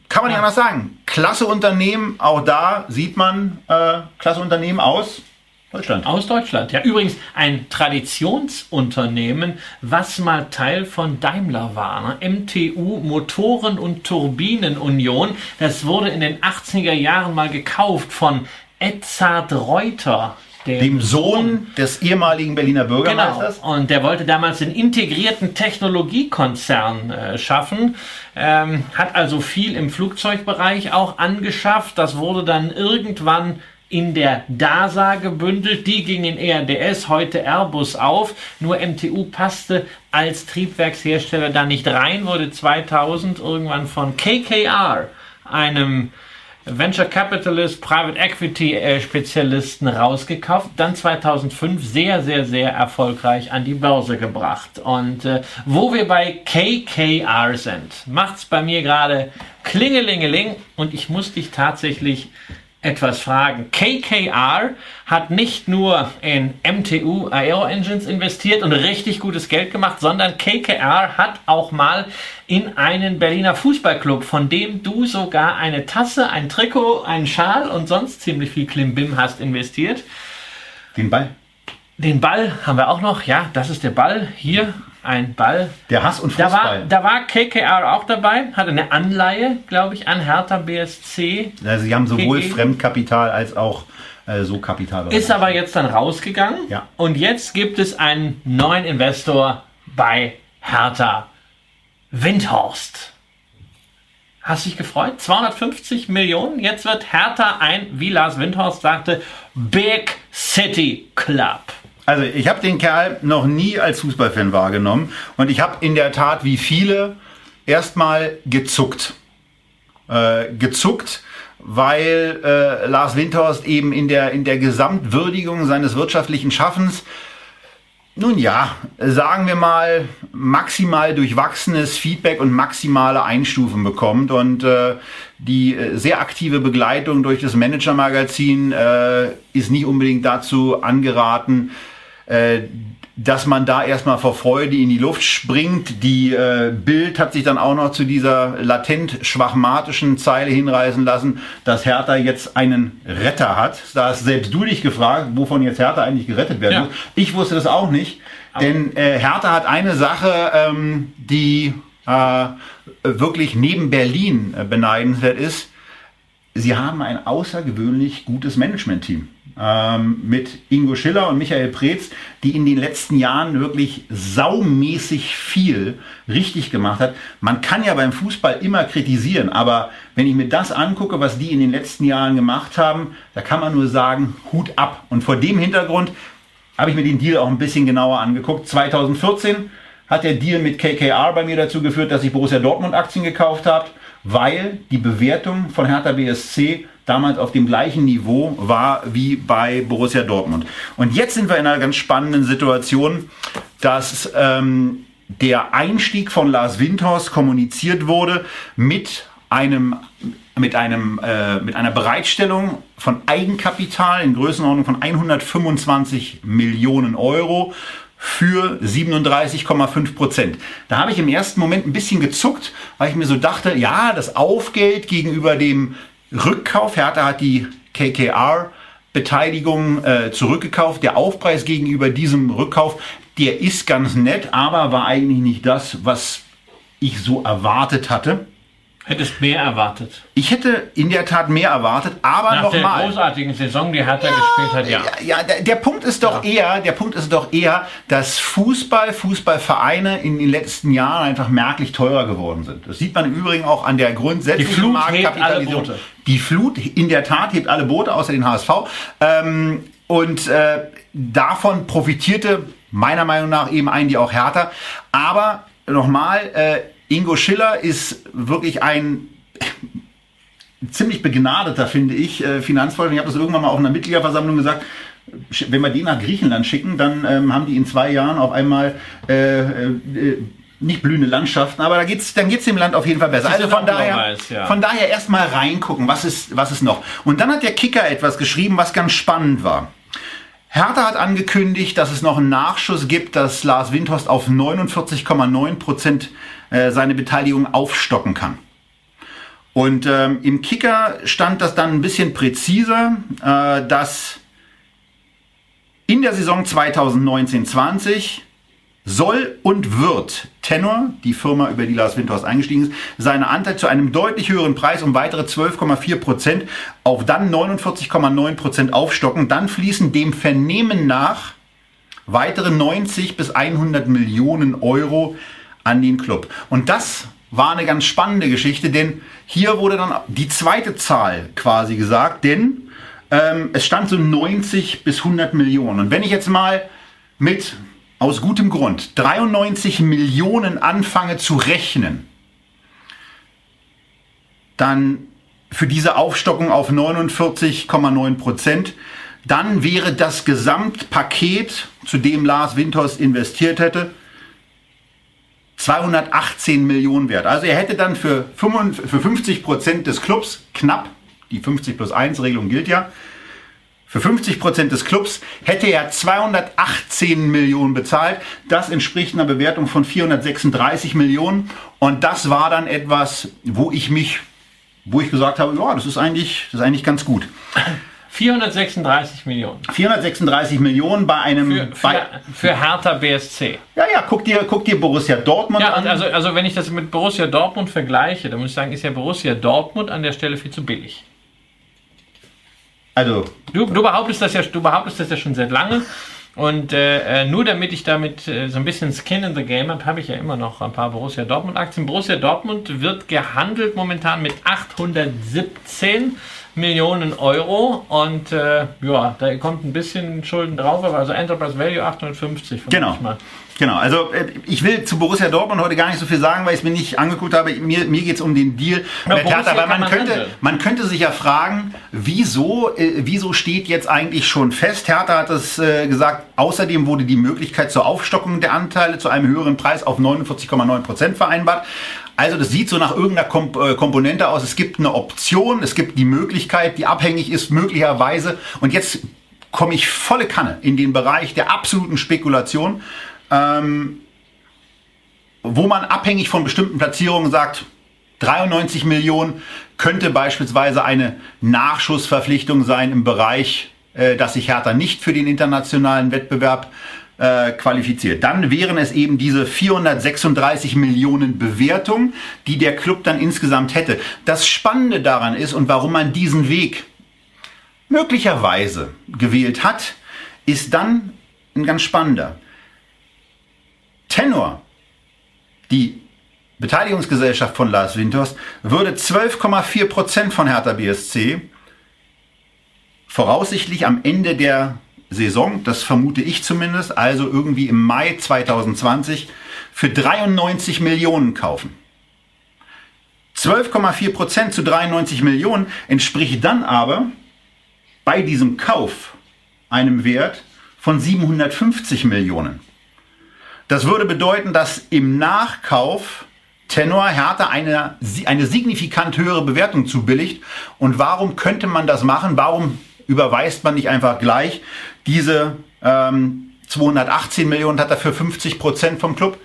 kann man ja. nicht anders sagen. Klasse Unternehmen, auch da sieht man äh, klasse Unternehmen aus Deutschland. Aus Deutschland. Ja, übrigens ein Traditionsunternehmen, was mal Teil von Daimler war. Ne? MTU Motoren- und Turbinenunion. Das wurde in den 80er Jahren mal gekauft von Edzard Reuter dem Sohn des ehemaligen Berliner Bürgermeisters. Genau. Und der wollte damals einen integrierten Technologiekonzern äh, schaffen, ähm, hat also viel im Flugzeugbereich auch angeschafft. Das wurde dann irgendwann in der DASA gebündelt. Die ging in ERDS, heute Airbus auf. Nur MTU passte als Triebwerkshersteller da nicht rein, wurde 2000 irgendwann von KKR, einem Venture Capitalist, Private Equity äh, Spezialisten rausgekauft, dann 2005 sehr, sehr, sehr erfolgreich an die Börse gebracht. Und äh, wo wir bei KKR sind, macht's bei mir gerade Klingelingeling und ich muss dich tatsächlich etwas fragen. KKR hat nicht nur in MTU Aero Engines investiert und richtig gutes Geld gemacht, sondern KKR hat auch mal in einen Berliner Fußballclub, von dem du sogar eine Tasse, ein Trikot, einen Schal und sonst ziemlich viel Klimbim hast investiert. Den Ball. Den Ball haben wir auch noch. Ja, das ist der Ball. Hier ein Ball. Der Hass und Fußball. Da war, da war KKR auch dabei, hatte eine Anleihe, glaube ich, an Hertha BSC. Also sie haben sowohl gegeben. Fremdkapital als auch äh, so Kapital. Ist aber jetzt dann rausgegangen. Ja. Und jetzt gibt es einen neuen Investor bei Hertha. Windhorst. Hast dich gefreut? 250 Millionen. Jetzt wird Hertha ein, wie Lars Windhorst sagte, Big City Club. Also ich habe den Kerl noch nie als Fußballfan wahrgenommen und ich habe in der Tat wie viele erstmal gezuckt. Äh, gezuckt, weil äh, Lars Windhorst eben in der, in der Gesamtwürdigung seines wirtschaftlichen Schaffens Nun ja, sagen wir mal, maximal durchwachsenes Feedback und maximale Einstufen bekommt. Und äh, die äh, sehr aktive Begleitung durch das Manager-Magazin äh, ist nicht unbedingt dazu angeraten, äh, dass man da erstmal vor Freude in die Luft springt. Die äh, Bild hat sich dann auch noch zu dieser latent schwachmatischen Zeile hinreißen lassen, dass Hertha jetzt einen Retter hat. Da hast selbst du dich gefragt, wovon jetzt Hertha eigentlich gerettet werden ja. muss. Ich wusste das auch nicht, Aber denn äh, Hertha hat eine Sache, ähm, die äh, wirklich neben Berlin äh, beneidenswert ist. Sie haben ein außergewöhnlich gutes Management-Team ähm, mit Ingo Schiller und Michael Preetz, die in den letzten Jahren wirklich saumäßig viel richtig gemacht hat. Man kann ja beim Fußball immer kritisieren, aber wenn ich mir das angucke, was die in den letzten Jahren gemacht haben, da kann man nur sagen, Hut ab. Und vor dem Hintergrund habe ich mir den Deal auch ein bisschen genauer angeguckt. 2014 hat der Deal mit KKR bei mir dazu geführt, dass ich Borussia Dortmund Aktien gekauft habe, weil die Bewertung von Hertha BSC damals auf dem gleichen Niveau war wie bei Borussia Dortmund. Und jetzt sind wir in einer ganz spannenden Situation, dass ähm, der Einstieg von Lars Windhorst kommuniziert wurde mit einem mit, einem, äh, mit einer Bereitstellung von Eigenkapital in Größenordnung von 125 Millionen Euro für 37,5 Prozent. Da habe ich im ersten Moment ein bisschen gezuckt, weil ich mir so dachte, ja, das Aufgeld gegenüber dem Rückkauf. Hertha hat die KKR Beteiligung äh, zurückgekauft. Der Aufpreis gegenüber diesem Rückkauf, der ist ganz nett, aber war eigentlich nicht das, was ich so erwartet hatte. Hättest mehr erwartet. Ich hätte in der Tat mehr erwartet, aber Nach nochmal. der großartigen Saison, die Hertha ja, gespielt hat, ja. Ja, der, der Punkt ist doch ja. eher, der Punkt ist doch eher, dass Fußball, Fußballvereine in den letzten Jahren einfach merklich teurer geworden sind. Das sieht man im Übrigen auch an der grundsätzlichen Marktkapitalisierung. Die Flut in der Tat hebt alle Boote außer den HSV. Ähm, und äh, davon profitierte meiner Meinung nach eben eigentlich auch Hertha. Aber nochmal, äh, Ingo Schiller ist wirklich ein *laughs* ziemlich begnadeter, finde ich, äh, Finanzforscher. Ich habe das irgendwann mal auf einer Mitgliederversammlung gesagt. Wenn wir den nach Griechenland schicken, dann ähm, haben die in zwei Jahren auf einmal äh, äh, nicht blühende Landschaften, aber da geht's, dann geht's dem Land auf jeden Fall besser. Also von daher, weiß, ja. von daher erstmal reingucken, was ist, was ist noch. Und dann hat der Kicker etwas geschrieben, was ganz spannend war. Hertha hat angekündigt, dass es noch einen Nachschuss gibt, dass Lars Windhorst auf 49,9 Prozent äh, seine Beteiligung aufstocken kann. Und ähm, im Kicker stand das dann ein bisschen präziser, äh, dass in der Saison 2019-20 soll und wird Tenor, die Firma, über die Lars Windhorst eingestiegen ist, seine Anteil zu einem deutlich höheren Preis um weitere 12,4 Prozent auf dann 49,9 Prozent aufstocken. Dann fließen dem Vernehmen nach weitere 90 bis 100 Millionen Euro an den Club. Und das war eine ganz spannende Geschichte, denn hier wurde dann die zweite Zahl quasi gesagt, denn ähm, es stand so 90 bis 100 Millionen. Und wenn ich jetzt mal mit, aus gutem Grund, 93 Millionen anfange zu rechnen, dann für diese Aufstockung auf 49,9 Prozent, dann wäre das Gesamtpaket, zu dem Lars Winters investiert hätte, 218 Millionen wert. Also er hätte dann für 50 Prozent des Clubs knapp, die 50 plus 1 Regelung gilt ja, für 50 Prozent des Clubs hätte er 218 Millionen bezahlt. Das entspricht einer Bewertung von 436 Millionen. Und das war dann etwas, wo ich mich, wo ich gesagt habe, ja, das ist eigentlich, das ist eigentlich ganz gut. 436 Millionen. 436 Millionen bei einem. Für, für, bei, für Hertha BSC. Ja, ja, guck dir, guck dir Borussia Dortmund ja, an. Also, also, wenn ich das mit Borussia Dortmund vergleiche, dann muss ich sagen, ist ja Borussia Dortmund an der Stelle viel zu billig. Also. Du, du, behauptest, das ja, du behauptest das ja schon seit langem. Und äh, äh, nur damit ich damit äh, so ein bisschen Skin in the Game habe, habe ich ja immer noch ein paar Borussia Dortmund Aktien. Borussia Dortmund wird gehandelt momentan mit 817 Millionen Euro und äh, ja, da kommt ein bisschen Schulden drauf, aber also Enterprise Value 850. Genau. Mal. Genau, also äh, ich will zu Borussia Dortmund heute gar nicht so viel sagen, weil ich es mir nicht angeguckt habe. Mir, mir geht es um den Deal ja, mit Hertha, aber man, man könnte, man könnte sich ja fragen, wieso, äh, wieso steht jetzt eigentlich schon fest? Hertha hat es äh, gesagt, außerdem wurde die Möglichkeit zur Aufstockung der Anteile zu einem höheren Preis auf 49,9 Prozent vereinbart. Also das sieht so nach irgendeiner Komp äh, Komponente aus. Es gibt eine Option, es gibt die Möglichkeit, die abhängig ist möglicherweise. Und jetzt komme ich volle Kanne in den Bereich der absoluten Spekulation ähm, wo man abhängig von bestimmten Platzierungen sagt, 93 Millionen könnte beispielsweise eine Nachschussverpflichtung sein im Bereich, äh, dass sich Hertha nicht für den internationalen Wettbewerb äh, qualifiziert. Dann wären es eben diese 436 Millionen Bewertung, die der Club dann insgesamt hätte. Das Spannende daran ist und warum man diesen Weg möglicherweise gewählt hat, ist dann ein ganz spannender. Tenor, die Beteiligungsgesellschaft von Lars Winters, würde 12,4 Prozent von Hertha BSC voraussichtlich am Ende der Saison, das vermute ich zumindest, also irgendwie im Mai 2020, für 93 Millionen kaufen. 12,4 Prozent zu 93 Millionen entspricht dann aber bei diesem Kauf einem Wert von 750 Millionen. Das würde bedeuten, dass im Nachkauf Tenor Hertha eine, eine signifikant höhere Bewertung zubilligt. Und warum könnte man das machen? Warum überweist man nicht einfach gleich diese ähm, 218 Millionen hat er für 50 Prozent vom Club?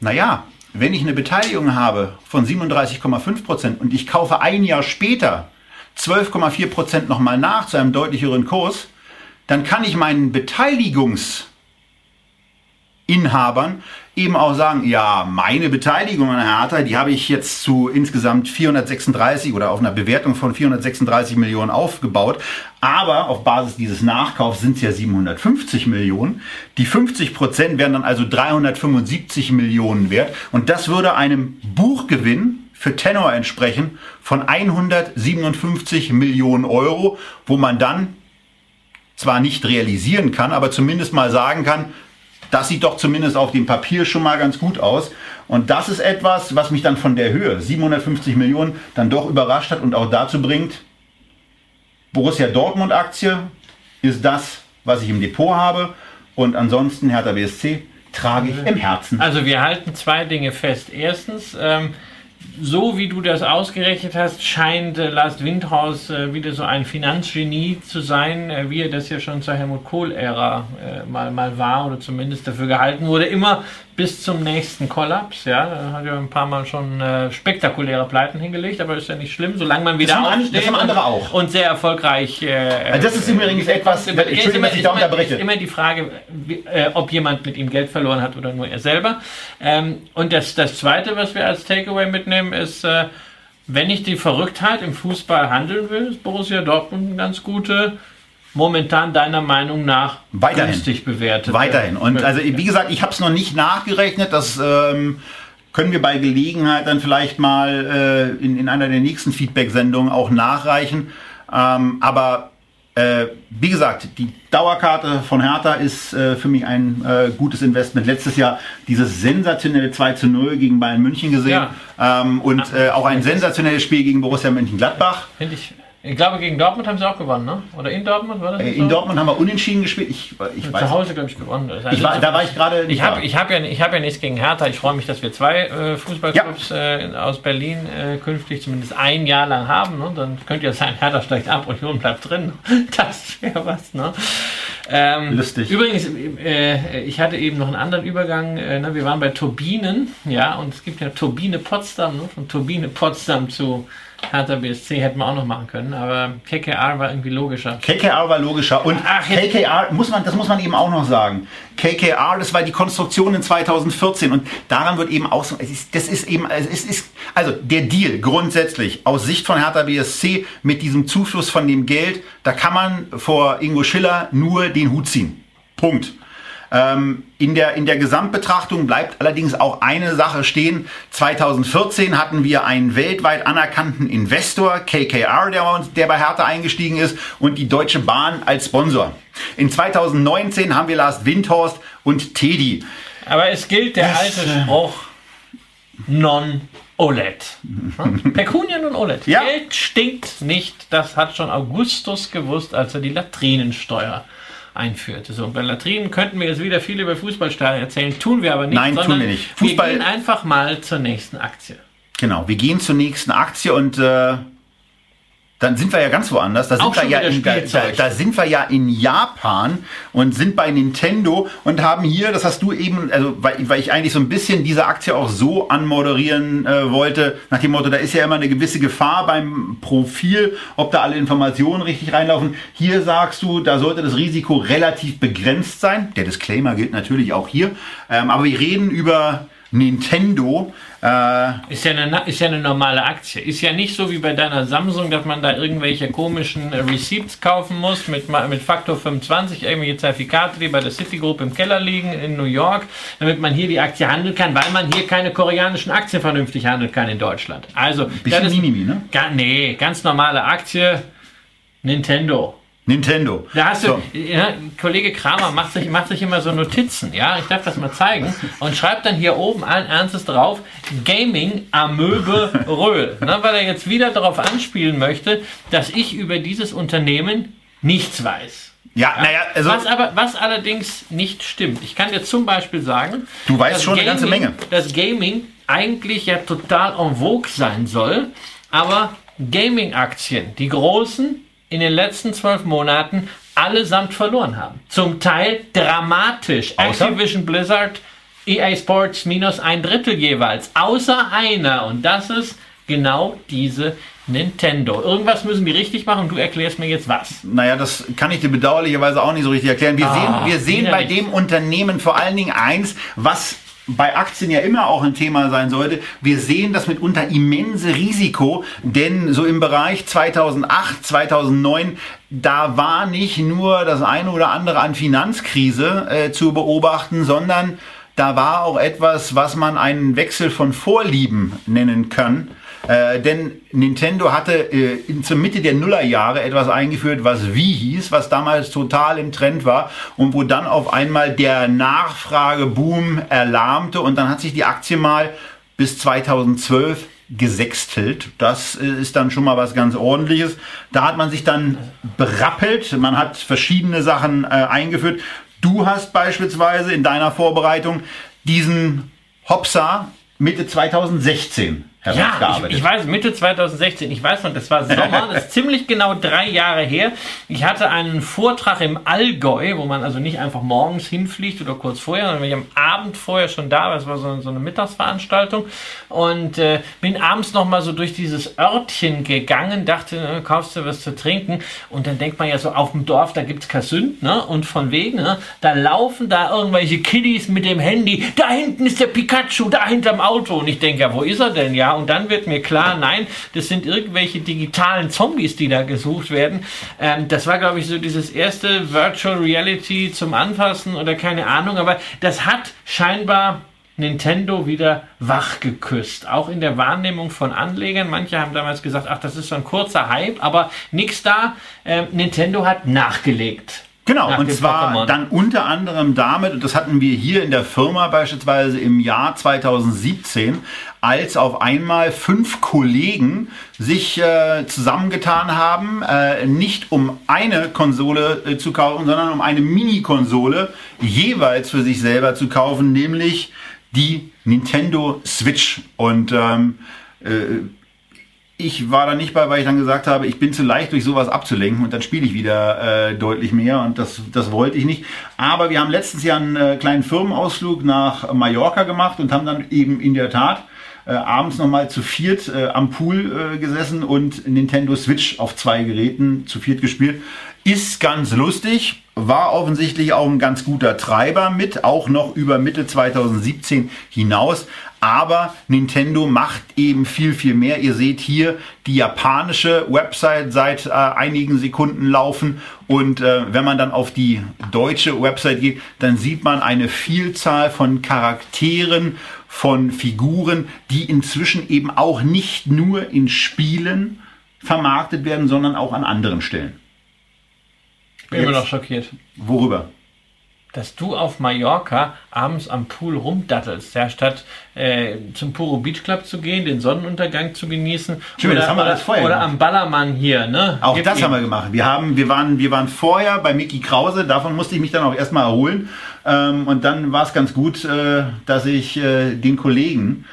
Naja, wenn ich eine Beteiligung habe von 37,5 Prozent und ich kaufe ein Jahr später 12,4 Prozent nochmal nach zu einem deutlich höheren Kurs, dann kann ich meinen Beteiligungs Inhabern eben auch sagen, ja, meine Beteiligung an Hertha, die habe ich jetzt zu insgesamt 436 oder auf einer Bewertung von 436 Millionen aufgebaut. Aber auf Basis dieses Nachkaufs sind es ja 750 Millionen. Die 50 Prozent wären dann also 375 Millionen wert. Und das würde einem Buchgewinn für Tenor entsprechen von 157 Millionen Euro, wo man dann zwar nicht realisieren kann, aber zumindest mal sagen kann, das sieht doch zumindest auf dem Papier schon mal ganz gut aus. Und das ist etwas, was mich dann von der Höhe 750 Millionen dann doch überrascht hat und auch dazu bringt, Borussia Dortmund Aktie ist das, was ich im Depot habe. Und ansonsten Hertha BSC trage ich im Herzen. Also wir halten zwei Dinge fest. Erstens, ähm, so wie du das ausgerechnet hast, scheint äh, Lars Windhaus äh, wieder so ein Finanzgenie zu sein, äh, wie er das ja schon zur Helmut Kohl-Ära äh, mal, mal war oder zumindest dafür gehalten wurde. Immer bis zum nächsten Kollaps. Ja, hat ja ein paar Mal schon äh, spektakuläre Pleiten hingelegt, aber ist ja nicht schlimm, solange man wieder das haben, aufsteht das haben andere auch. und sehr erfolgreich. Äh, das ist übrigens etwas, Entschuldigung, dass ich da unterbreche. Ist immer die Frage, wie, äh, ob jemand mit ihm Geld verloren hat oder nur er selber. Ähm, und das, das Zweite, was wir als Takeaway mitnehmen, ist, äh, wenn ich die Verrücktheit im Fußball handeln will, ist Borussia Dortmund eine ganz gute momentan deiner Meinung nach weiterhin günstig bewertet. Weiterhin. Und also wie gesagt, ich habe es noch nicht nachgerechnet. Das ähm, können wir bei Gelegenheit dann vielleicht mal äh, in, in einer der nächsten Feedback-Sendungen auch nachreichen. Ähm, aber äh, wie gesagt, die Dauerkarte von Hertha ist äh, für mich ein äh, gutes Investment. Letztes Jahr dieses sensationelle 2 zu 0 gegen Bayern München gesehen ja. ähm, und äh, auch ein sensationelles Spiel gegen Borussia Mönchengladbach. Finde ich ich glaube, gegen Dortmund haben sie auch gewonnen, ne? Oder in Dortmund war das? Äh, in so? Dortmund haben wir unentschieden gespielt. Ich, ich Zu Hause, glaube ich, gewonnen. Also ich war, da war ich gerade. Ich habe ich hab ja, hab ja nichts gegen Hertha. Ich freue mich, dass wir zwei äh, Fußballclubs ja. äh, aus Berlin äh, künftig zumindest ein Jahr lang haben. Ne? Dann könnte ja sein, Hertha steigt ab, Union bleibt drin. *laughs* Das wäre was, ne? Ähm, Lustig. Übrigens, äh, ich hatte eben noch einen anderen Übergang. Äh, ne? Wir waren bei Turbinen, ja, und es gibt ja Turbine Potsdam, ne? von Turbine Potsdam zu Hertha BSC hätten wir auch noch machen können, aber KKR war irgendwie logischer. KKR war logischer und Ach, KKR muss man, das muss man eben auch noch sagen. KKR, das war die Konstruktion in 2014 und daran wird eben auch so, das ist eben, es ist, also der Deal grundsätzlich aus Sicht von Hertha BSC mit diesem Zufluss von dem Geld, da kann man vor Ingo Schiller nur den Hut ziehen. Punkt. Ähm, in, der, in der Gesamtbetrachtung bleibt allerdings auch eine Sache stehen. 2014 hatten wir einen weltweit anerkannten Investor, KKR, der, der bei Hertha eingestiegen ist, und die Deutsche Bahn als Sponsor. In 2019 haben wir Lars Windhorst und Teddy. Aber es gilt der alte äh, Spruch, non OLED. *laughs* Pecunia non OLED. Ja. Geld stinkt nicht. Das hat schon Augustus gewusst, als er die Latrinensteuer einführte. So, bei Latrinen könnten wir jetzt wieder viel über Fußballstadien erzählen, tun wir aber nicht. Nein, tun wir nicht. Fußball wir gehen einfach mal zur nächsten Aktie. Genau, wir gehen zur nächsten Aktie und äh, dann sind wir ja ganz woanders. Da sind, wir ja in, da, da, sind wir ja in Japan und sind bei Nintendo und haben hier, das hast du eben, also weil, weil ich eigentlich so ein bisschen diese Aktie auch so anmoderieren äh, wollte, nach dem Motto, da ist ja immer eine gewisse Gefahr beim Profil, ob da alle Informationen richtig reinlaufen. Hier sagst du, da sollte das Risiko relativ begrenzt sein. Der Disclaimer gilt natürlich auch hier. Ähm, aber wir reden über Nintendo. Äh ist, ja eine, ist ja eine normale Aktie. Ist ja nicht so wie bei deiner Samsung, dass man da irgendwelche komischen äh, Receipts kaufen muss mit, mit Faktor 25, irgendwelche Zertifikate, die bei der Citigroup im Keller liegen in New York, damit man hier die Aktie handeln kann, weil man hier keine koreanischen Aktien vernünftig handeln kann in Deutschland. Also, Bisschen das ist, Minimi, ne? Ga, nee, ganz normale Aktie. Nintendo. Nintendo. Da hast du, so. ja, Kollege Kramer macht sich, macht sich immer so Notizen, ja, ich darf das mal zeigen, und schreibt dann hier oben allen Ernstes drauf, Gaming Amöbe Röhl, *laughs* ne, weil er jetzt wieder darauf anspielen möchte, dass ich über dieses Unternehmen nichts weiß. Ja, ja, naja, also. Was, aber, was allerdings nicht stimmt. Ich kann dir zum Beispiel sagen, du weißt schon Gaming, eine ganze Menge. Dass Gaming eigentlich ja total en vogue sein soll, aber Gaming-Aktien, die großen, in den letzten zwölf Monaten allesamt verloren haben. Zum Teil dramatisch. Außer? Activision Blizzard, EA Sports minus ein Drittel jeweils. Außer einer. Und das ist genau diese Nintendo. Irgendwas müssen die richtig machen du erklärst mir jetzt was. Naja, das kann ich dir bedauerlicherweise auch nicht so richtig erklären. Wir ah, sehen, wir sehen bei dem Unternehmen vor allen Dingen eins, was bei Aktien ja immer auch ein Thema sein sollte. Wir sehen das mitunter immense Risiko, denn so im Bereich 2008, 2009, da war nicht nur das eine oder andere an Finanzkrise äh, zu beobachten, sondern da war auch etwas, was man einen Wechsel von Vorlieben nennen kann. Äh, denn Nintendo hatte äh, in, zur Mitte der Nullerjahre etwas eingeführt, was Wii hieß, was damals total im Trend war und wo dann auf einmal der Nachfrageboom erlahmte und dann hat sich die Aktie mal bis 2012 gesextelt. Das äh, ist dann schon mal was ganz ordentliches. Da hat man sich dann berappelt, man hat verschiedene Sachen äh, eingeführt. Du hast beispielsweise in deiner Vorbereitung diesen Hopsa Mitte 2016 ja, ich, ich, weiß, Mitte 2016, ich weiß noch, das war Sommer, *laughs* das ist ziemlich genau drei Jahre her. Ich hatte einen Vortrag im Allgäu, wo man also nicht einfach morgens hinfliegt oder kurz vorher, sondern ich am Abend vorher schon da war. Das war so, so eine Mittagsveranstaltung. Und äh, bin abends nochmal so durch dieses Örtchen gegangen, dachte, äh, kaufst du was zu trinken. Und dann denkt man ja so, auf dem Dorf, da gibt's Kasünd, ne? Und von wegen, ne? da laufen da irgendwelche Kiddies mit dem Handy. Da hinten ist der Pikachu, da hinterm Auto. Und ich denke, ja, wo ist er denn? Ja, und dann wird mir klar, nein, das sind irgendwelche digitalen Zombies, die da gesucht werden. Ähm, das war, glaube ich, so dieses erste Virtual Reality zum Anfassen oder keine Ahnung, aber das hat scheinbar Nintendo wieder wach geküsst. Auch in der Wahrnehmung von Anlegern. Manche haben damals gesagt, ach, das ist so ein kurzer Hype, aber nichts da. Ähm, Nintendo hat nachgelegt. Genau, und zwar Pokémon. dann unter anderem damit, und das hatten wir hier in der Firma beispielsweise im Jahr 2017, als auf einmal fünf Kollegen sich äh, zusammengetan haben, äh, nicht um eine Konsole äh, zu kaufen, sondern um eine Mini-Konsole jeweils für sich selber zu kaufen, nämlich die Nintendo Switch. Und ähm, äh, ich war da nicht bei, weil ich dann gesagt habe, ich bin zu leicht durch sowas abzulenken und dann spiele ich wieder äh, deutlich mehr und das, das wollte ich nicht. Aber wir haben letztes Jahr einen äh, kleinen Firmenausflug nach Mallorca gemacht und haben dann eben in der Tat äh, abends nochmal zu viert äh, am Pool äh, gesessen und Nintendo Switch auf zwei Geräten zu viert gespielt. Ist ganz lustig, war offensichtlich auch ein ganz guter Treiber mit, auch noch über Mitte 2017 hinaus. Aber Nintendo macht eben viel, viel mehr. Ihr seht hier die japanische Website seit äh, einigen Sekunden laufen. Und äh, wenn man dann auf die deutsche Website geht, dann sieht man eine Vielzahl von Charakteren, von Figuren, die inzwischen eben auch nicht nur in Spielen vermarktet werden, sondern auch an anderen Stellen. Ich bin immer noch schockiert. Worüber? dass du auf Mallorca abends am Pool rumdattelst, ja, statt äh, zum Puro Beach Club zu gehen, den Sonnenuntergang zu genießen. Schön, oder, das haben wir alles vorher Oder gemacht. am Ballermann hier, ne? Auch Gib das ihm. haben wir gemacht. Wir, haben, wir, waren, wir waren vorher bei Mickey Krause, davon musste ich mich dann auch erstmal erholen. Ähm, und dann war es ganz gut, äh, dass ich äh, den Kollegen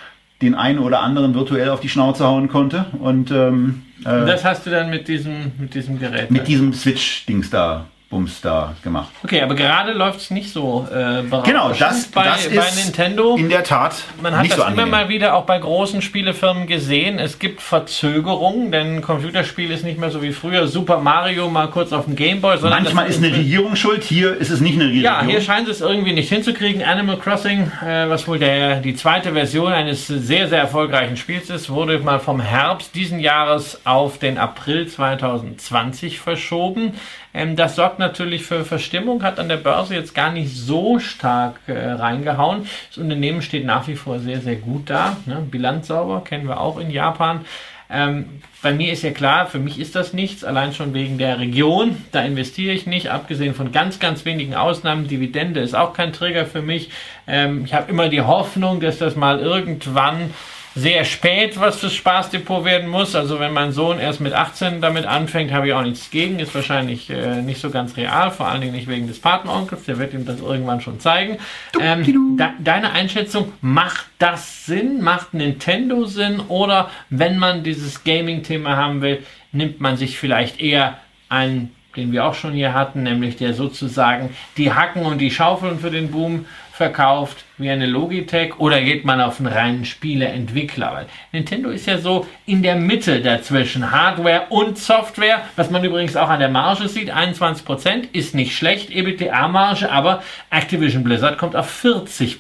den einen oder anderen virtuell auf die Schnauze hauen konnte. Und ähm, äh, Das hast du dann mit diesem, mit diesem Gerät. mit diesem Switch-Dings da, Bums da gemacht. okay, aber gerade läuft es nicht so äh, Genau, das, bei, das bei ist Nintendo. in der Tat Man hat das so immer mal wieder auch bei großen Spielefirmen gesehen. Es gibt Verzögerungen, denn ein Computerspiel ist nicht mehr so wie früher Super Mario mal kurz auf dem Gameboy, sondern Manchmal ist eine Regierung schuld, hier ist es nicht eine Regierung. Ja, hier scheint es irgendwie nicht hinzukriegen. Animal Crossing, äh, was wohl der, die zweite Version eines sehr, sehr erfolgreichen Spiels ist, wurde mal vom Herbst diesen Jahres auf den April 2020 verschoben. Ähm, das sorgt natürlich für Verstimmung, hat an der Börse jetzt gar nicht so stark äh, reingehauen. Das Unternehmen steht nach wie vor sehr, sehr gut da. Ne? Bilanz sauber, kennen wir auch in Japan. Ähm, bei mir ist ja klar, für mich ist das nichts, allein schon wegen der Region. Da investiere ich nicht, abgesehen von ganz, ganz wenigen Ausnahmen. Dividende ist auch kein Trigger für mich. Ähm, ich habe immer die Hoffnung, dass das mal irgendwann sehr spät was fürs Spaßdepot werden muss. Also wenn mein Sohn erst mit 18 damit anfängt, habe ich auch nichts gegen. Ist wahrscheinlich äh, nicht so ganz real, vor allen Dingen nicht wegen des Patenonkels. Der wird ihm das irgendwann schon zeigen. Ähm, de deine Einschätzung, macht das Sinn? Macht Nintendo Sinn? Oder wenn man dieses Gaming-Thema haben will, nimmt man sich vielleicht eher einen den wir auch schon hier hatten, nämlich der sozusagen die Hacken und die Schaufeln für den Boom verkauft, wie eine Logitech, oder geht man auf einen reinen Spieleentwickler? Weil Nintendo ist ja so in der Mitte dazwischen Hardware und Software, was man übrigens auch an der Marge sieht, 21% ist nicht schlecht, EBITDA-Marge, aber Activision Blizzard kommt auf 40%.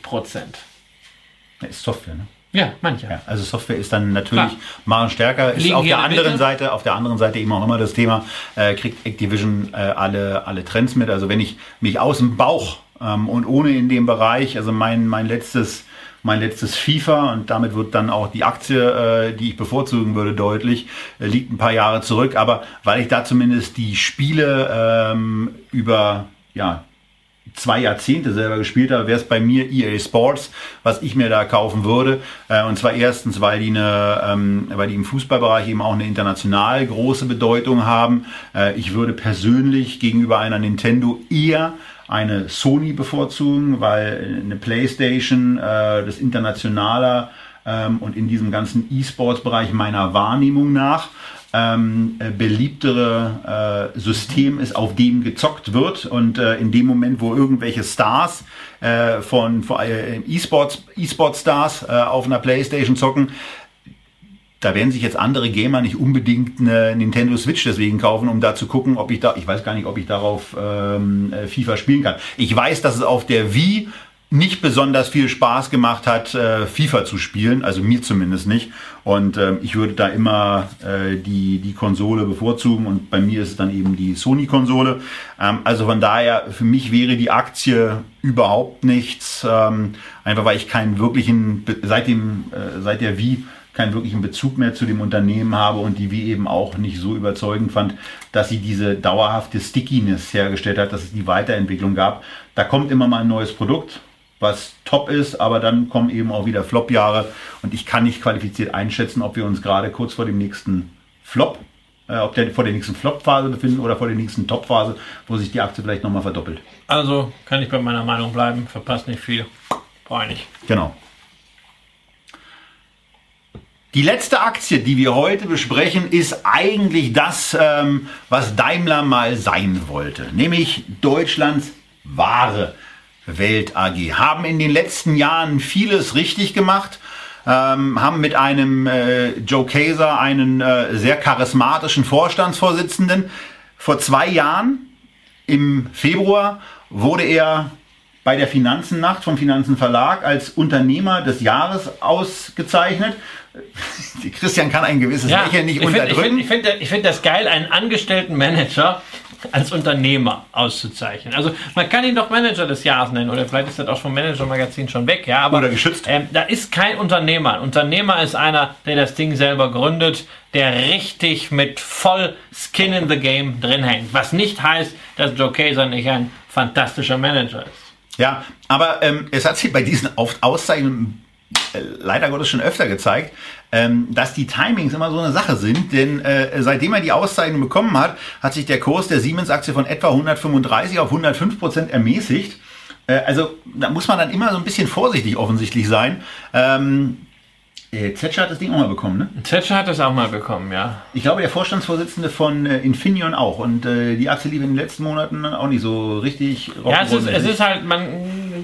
Das ist Software, ne? Ja, manche. Ja, also Software ist dann natürlich Klar. mal stärker. Ist Liegen auf der anderen Mitte. Seite, auf der anderen Seite eben auch immer das Thema, äh, kriegt Activision äh, alle, alle Trends mit. Also wenn ich mich aus dem Bauch ähm, und ohne in dem Bereich, also mein, mein letztes mein letztes FIFA und damit wird dann auch die Aktie, äh, die ich bevorzugen würde, deutlich, äh, liegt ein paar Jahre zurück. Aber weil ich da zumindest die Spiele ähm, über ja, zwei Jahrzehnte selber gespielt habe, wäre es bei mir EA Sports, was ich mir da kaufen würde. Äh, und zwar erstens, weil die, eine, ähm, weil die im Fußballbereich eben auch eine international große Bedeutung haben. Äh, ich würde persönlich gegenüber einer Nintendo eher eine Sony bevorzugen, weil eine PlayStation äh, das internationaler ähm, und in diesem ganzen E-Sports-Bereich meiner Wahrnehmung nach ähm, äh, beliebtere äh, System ist, auf dem gezockt wird. Und äh, in dem Moment, wo irgendwelche Stars äh, von, von äh, E-Sports, E-Sport-Stars äh, auf einer Playstation zocken, da werden sich jetzt andere Gamer nicht unbedingt eine Nintendo Switch deswegen kaufen, um da zu gucken, ob ich da, ich weiß gar nicht, ob ich darauf ähm, äh, FIFA spielen kann. Ich weiß, dass es auf der Wii nicht besonders viel Spaß gemacht hat, äh, FIFA zu spielen, also mir zumindest nicht. Und ähm, ich würde da immer äh, die, die Konsole bevorzugen und bei mir ist es dann eben die Sony-Konsole. Ähm, also von daher, für mich wäre die Aktie überhaupt nichts, ähm, einfach weil ich keinen wirklichen, seit, dem, äh, seit der Wii keinen wirklichen Bezug mehr zu dem Unternehmen habe und die wie eben auch nicht so überzeugend fand, dass sie diese dauerhafte Stickiness hergestellt hat, dass es die Weiterentwicklung gab. Da kommt immer mal ein neues Produkt, was top ist, aber dann kommen eben auch wieder Flop-Jahre und ich kann nicht qualifiziert einschätzen, ob wir uns gerade kurz vor dem nächsten Flop, äh, ob der vor der nächsten Flop-Phase befinden oder vor der nächsten Top-Phase, wo sich die Aktie vielleicht nochmal verdoppelt. Also kann ich bei meiner Meinung bleiben, verpasst nicht viel. Ich nicht. Genau. Die letzte Aktie, die wir heute besprechen, ist eigentlich das, ähm, was Daimler mal sein wollte, nämlich Deutschlands wahre Welt AG. Haben in den letzten Jahren vieles richtig gemacht. ähm, haben mit einem äh, Joe Kaeser einen äh, sehr charismatischen Vorstandsvorsitzenden. Vor zwei Jahren, im Februar, wurde er bei der Finanzennacht vom Finanzenverlag als Unternehmer des Jahres ausgezeichnet. *laughs* Christian kann ein gewisses Ja, Lächeln nicht ich finde unterdrücken. ich find, ich find, ich find das geil, einen angestellten Manager als Unternehmer auszuzeichnen. Also man kann ihn doch Manager des Jahres nennen oder vielleicht ist das auch vom Manager-Magazin schon weg, ja. Aber Oder geschützt. Ähm, da ist kein Unternehmer. Ein Unternehmer ist einer, der das Ding selber gründet, der richtig mit voll Skin in the Game drin hängt. Was nicht heißt, dass Joe Kaeser nicht ein fantastischer Manager ist. Ja, aber ähm, es hat sich bei diesen Auszeichnungen äh, leider Gottes schon öfter gezeigt, ähm, dass die Timings immer so eine Sache sind. Denn äh, seitdem er die Auszeichnung bekommen hat, hat sich der Kurs der Siemens-Aktie von etwa 135 auf 105 Prozent ermäßigt. Äh, also da muss man dann immer so ein bisschen vorsichtig offensichtlich sein. Ähm, äh, Zetscher hat das Ding auch mal bekommen, ne? Thatcher hat das auch mal bekommen, ja. Ich glaube, der Vorstandsvorsitzende von äh, Infineon auch. Und äh, die Aktie lief in den letzten Monaten auch nicht so richtig Ja, es ist, rock'n'roll-mäßig. es ist halt, man,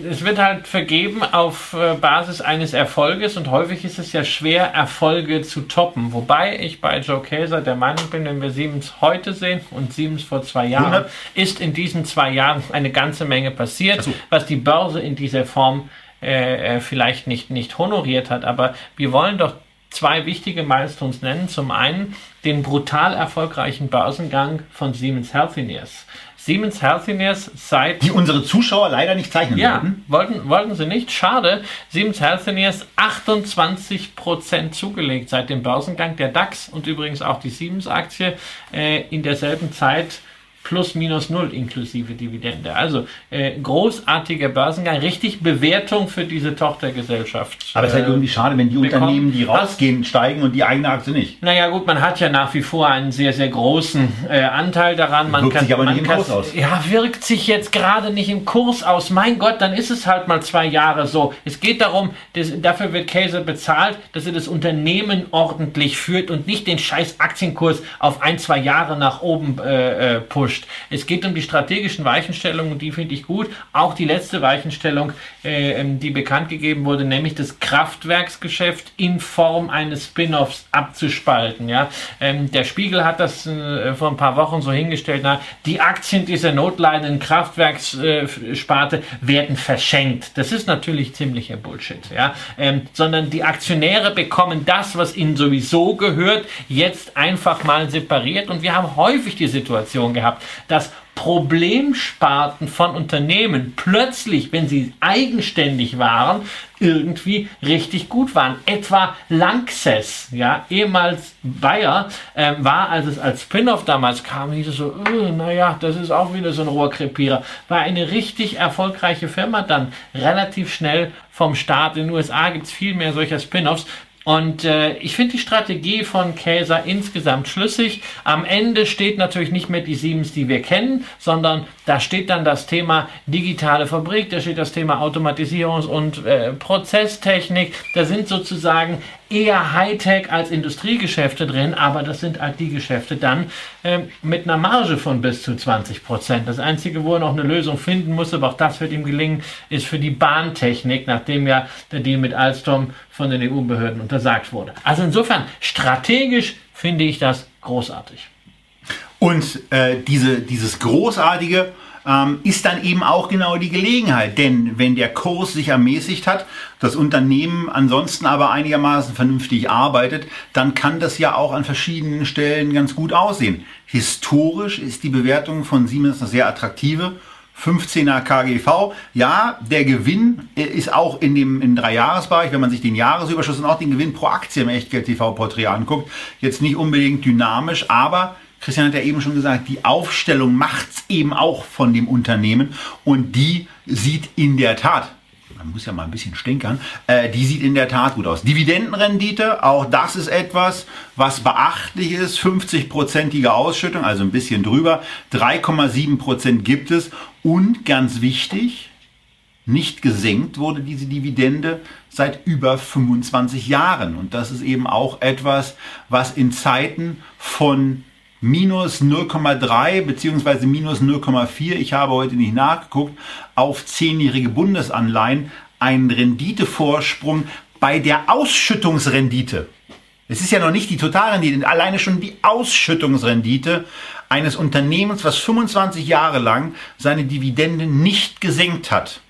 es wird halt vergeben auf äh, Basis eines Erfolges und häufig ist es ja schwer, Erfolge zu toppen. Wobei ich bei Joe Kaeser der Meinung bin, wenn wir Siemens heute sehen und Siemens vor zwei Jahren, 100. ist in diesen zwei Jahren eine ganze Menge passiert, so. was die Börse in dieser Form äh, äh, vielleicht nicht, nicht honoriert hat. Aber wir wollen doch zwei wichtige Milestones nennen. Zum einen den brutal erfolgreichen Börsengang von Siemens Healthineers. Siemens Healthineers seit die unsere Zuschauer leider nicht zeichnen ja, wollten. wollten, wollten sie nicht. Schade. Siemens Healthineers 28% zugelegt seit dem Börsengang. Der DAX und übrigens auch die Siemens-Aktie äh, in derselben Zeit plus minus null inklusive Dividende. Also äh, großartiger Börsengang, richtig Bewertung für diese Tochtergesellschaft. Aber es ist halt äh, irgendwie schade, wenn die bekommen. Unternehmen, die rausgehen, steigen und die eigene Aktie nicht. naja gut, man hat ja nach wie vor einen sehr, sehr großen äh, Anteil daran. Man Wirkt sich aber nicht im kann- Kurs aus. Ja, wirkt sich jetzt gerade nicht im Kurs aus. Mein Gott, dann ist es halt mal zwei Jahre so. Es geht darum, das, dafür wird Käse bezahlt, dass er das Unternehmen ordentlich führt und nicht den scheiß Aktienkurs auf ein, zwei Jahre nach oben äh, äh, pusht. Es geht um die strategischen Weichenstellungen und die finde ich gut. Auch die letzte Weichenstellung, äh, ähm, die bekannt gegeben wurde, nämlich das Kraftwerksgeschäft in Form eines Spin-offs abzuspalten. Ja? Ähm, der Spiegel hat das äh, vor ein paar Wochen so hingestellt, na, die Aktien dieser notleidenden Kraftwerkssparte werden verschenkt. Das ist natürlich ziemlicher Bullshit. Ja? Ähm, sondern die Aktionäre bekommen das, was ihnen sowieso gehört, jetzt einfach mal separiert. Und wir haben häufig die Situation gehabt, dass Problemsparten von Unternehmen plötzlich, wenn sie eigenständig waren, irgendwie richtig gut waren. Etwa Lanxess, ja, ehemals Bayer, ähm, war, als es als Spin-off damals kam, hieß es so, äh, naja, das ist auch wieder so ein Rohrkrepierer. War eine richtig erfolgreiche Firma dann relativ schnell vom Staat. In den USA gibt es viel mehr solcher Spin-offs. Und äh, ich finde die Strategie von Käser insgesamt schlüssig. Am Ende steht natürlich nicht mehr die Siemens, die wir kennen, sondern da steht dann das Thema digitale Fabrik, da steht das Thema Automatisierungs- und äh, Prozesstechnik. Da sind sozusagen eher Hightech als Industriegeschäfte drin, aber das sind halt die Geschäfte dann ähm, mit einer Marge von bis zu 20 Prozent. Das Einzige, wo er noch eine Lösung finden muss, aber auch das wird ihm gelingen, ist für die Bahntechnik, nachdem ja der Deal mit Alstom von den EU-Behörden untersagt wurde. Also insofern, strategisch finde ich das großartig. Und äh, diese, dieses Großartige ähm, ist dann eben auch genau die Gelegenheit. Denn wenn der Kurs sich ermäßigt hat, das Unternehmen ansonsten aber einigermaßen vernünftig arbeitet, dann kann das ja auch an verschiedenen Stellen ganz gut aussehen. Historisch ist die Bewertung von Siemens eine sehr attraktive. 15er KGV. Ja, der Gewinn äh, ist auch in dem im Dreijahresbereich, wenn man sich den Jahresüberschuss und auch den Gewinn pro Aktie im Echtgeld TV Porträt anguckt, jetzt nicht unbedingt dynamisch, aber Christian hat ja eben schon gesagt, die Aufstellung macht's eben auch von dem Unternehmen und die sieht in der Tat man muss ja mal ein bisschen stinkern, äh, die sieht in der Tat gut aus. Dividendenrendite, auch das ist etwas, was beachtlich ist. 50-prozentige Ausschüttung, also ein bisschen drüber. 3,7 Prozent gibt es. Und ganz wichtig, nicht gesenkt wurde diese Dividende seit über 25 Jahren. Und das ist eben auch etwas, was in Zeiten von minus 0,3 beziehungsweise minus 0,4, ich habe heute nicht nachgeguckt, auf zehnjährige Bundesanleihen einen Renditevorsprung bei der Ausschüttungsrendite, es ist ja noch nicht die Totalrendite, alleine schon die Ausschüttungsrendite eines Unternehmens, was 25 Jahre lang seine Dividende nicht gesenkt hat,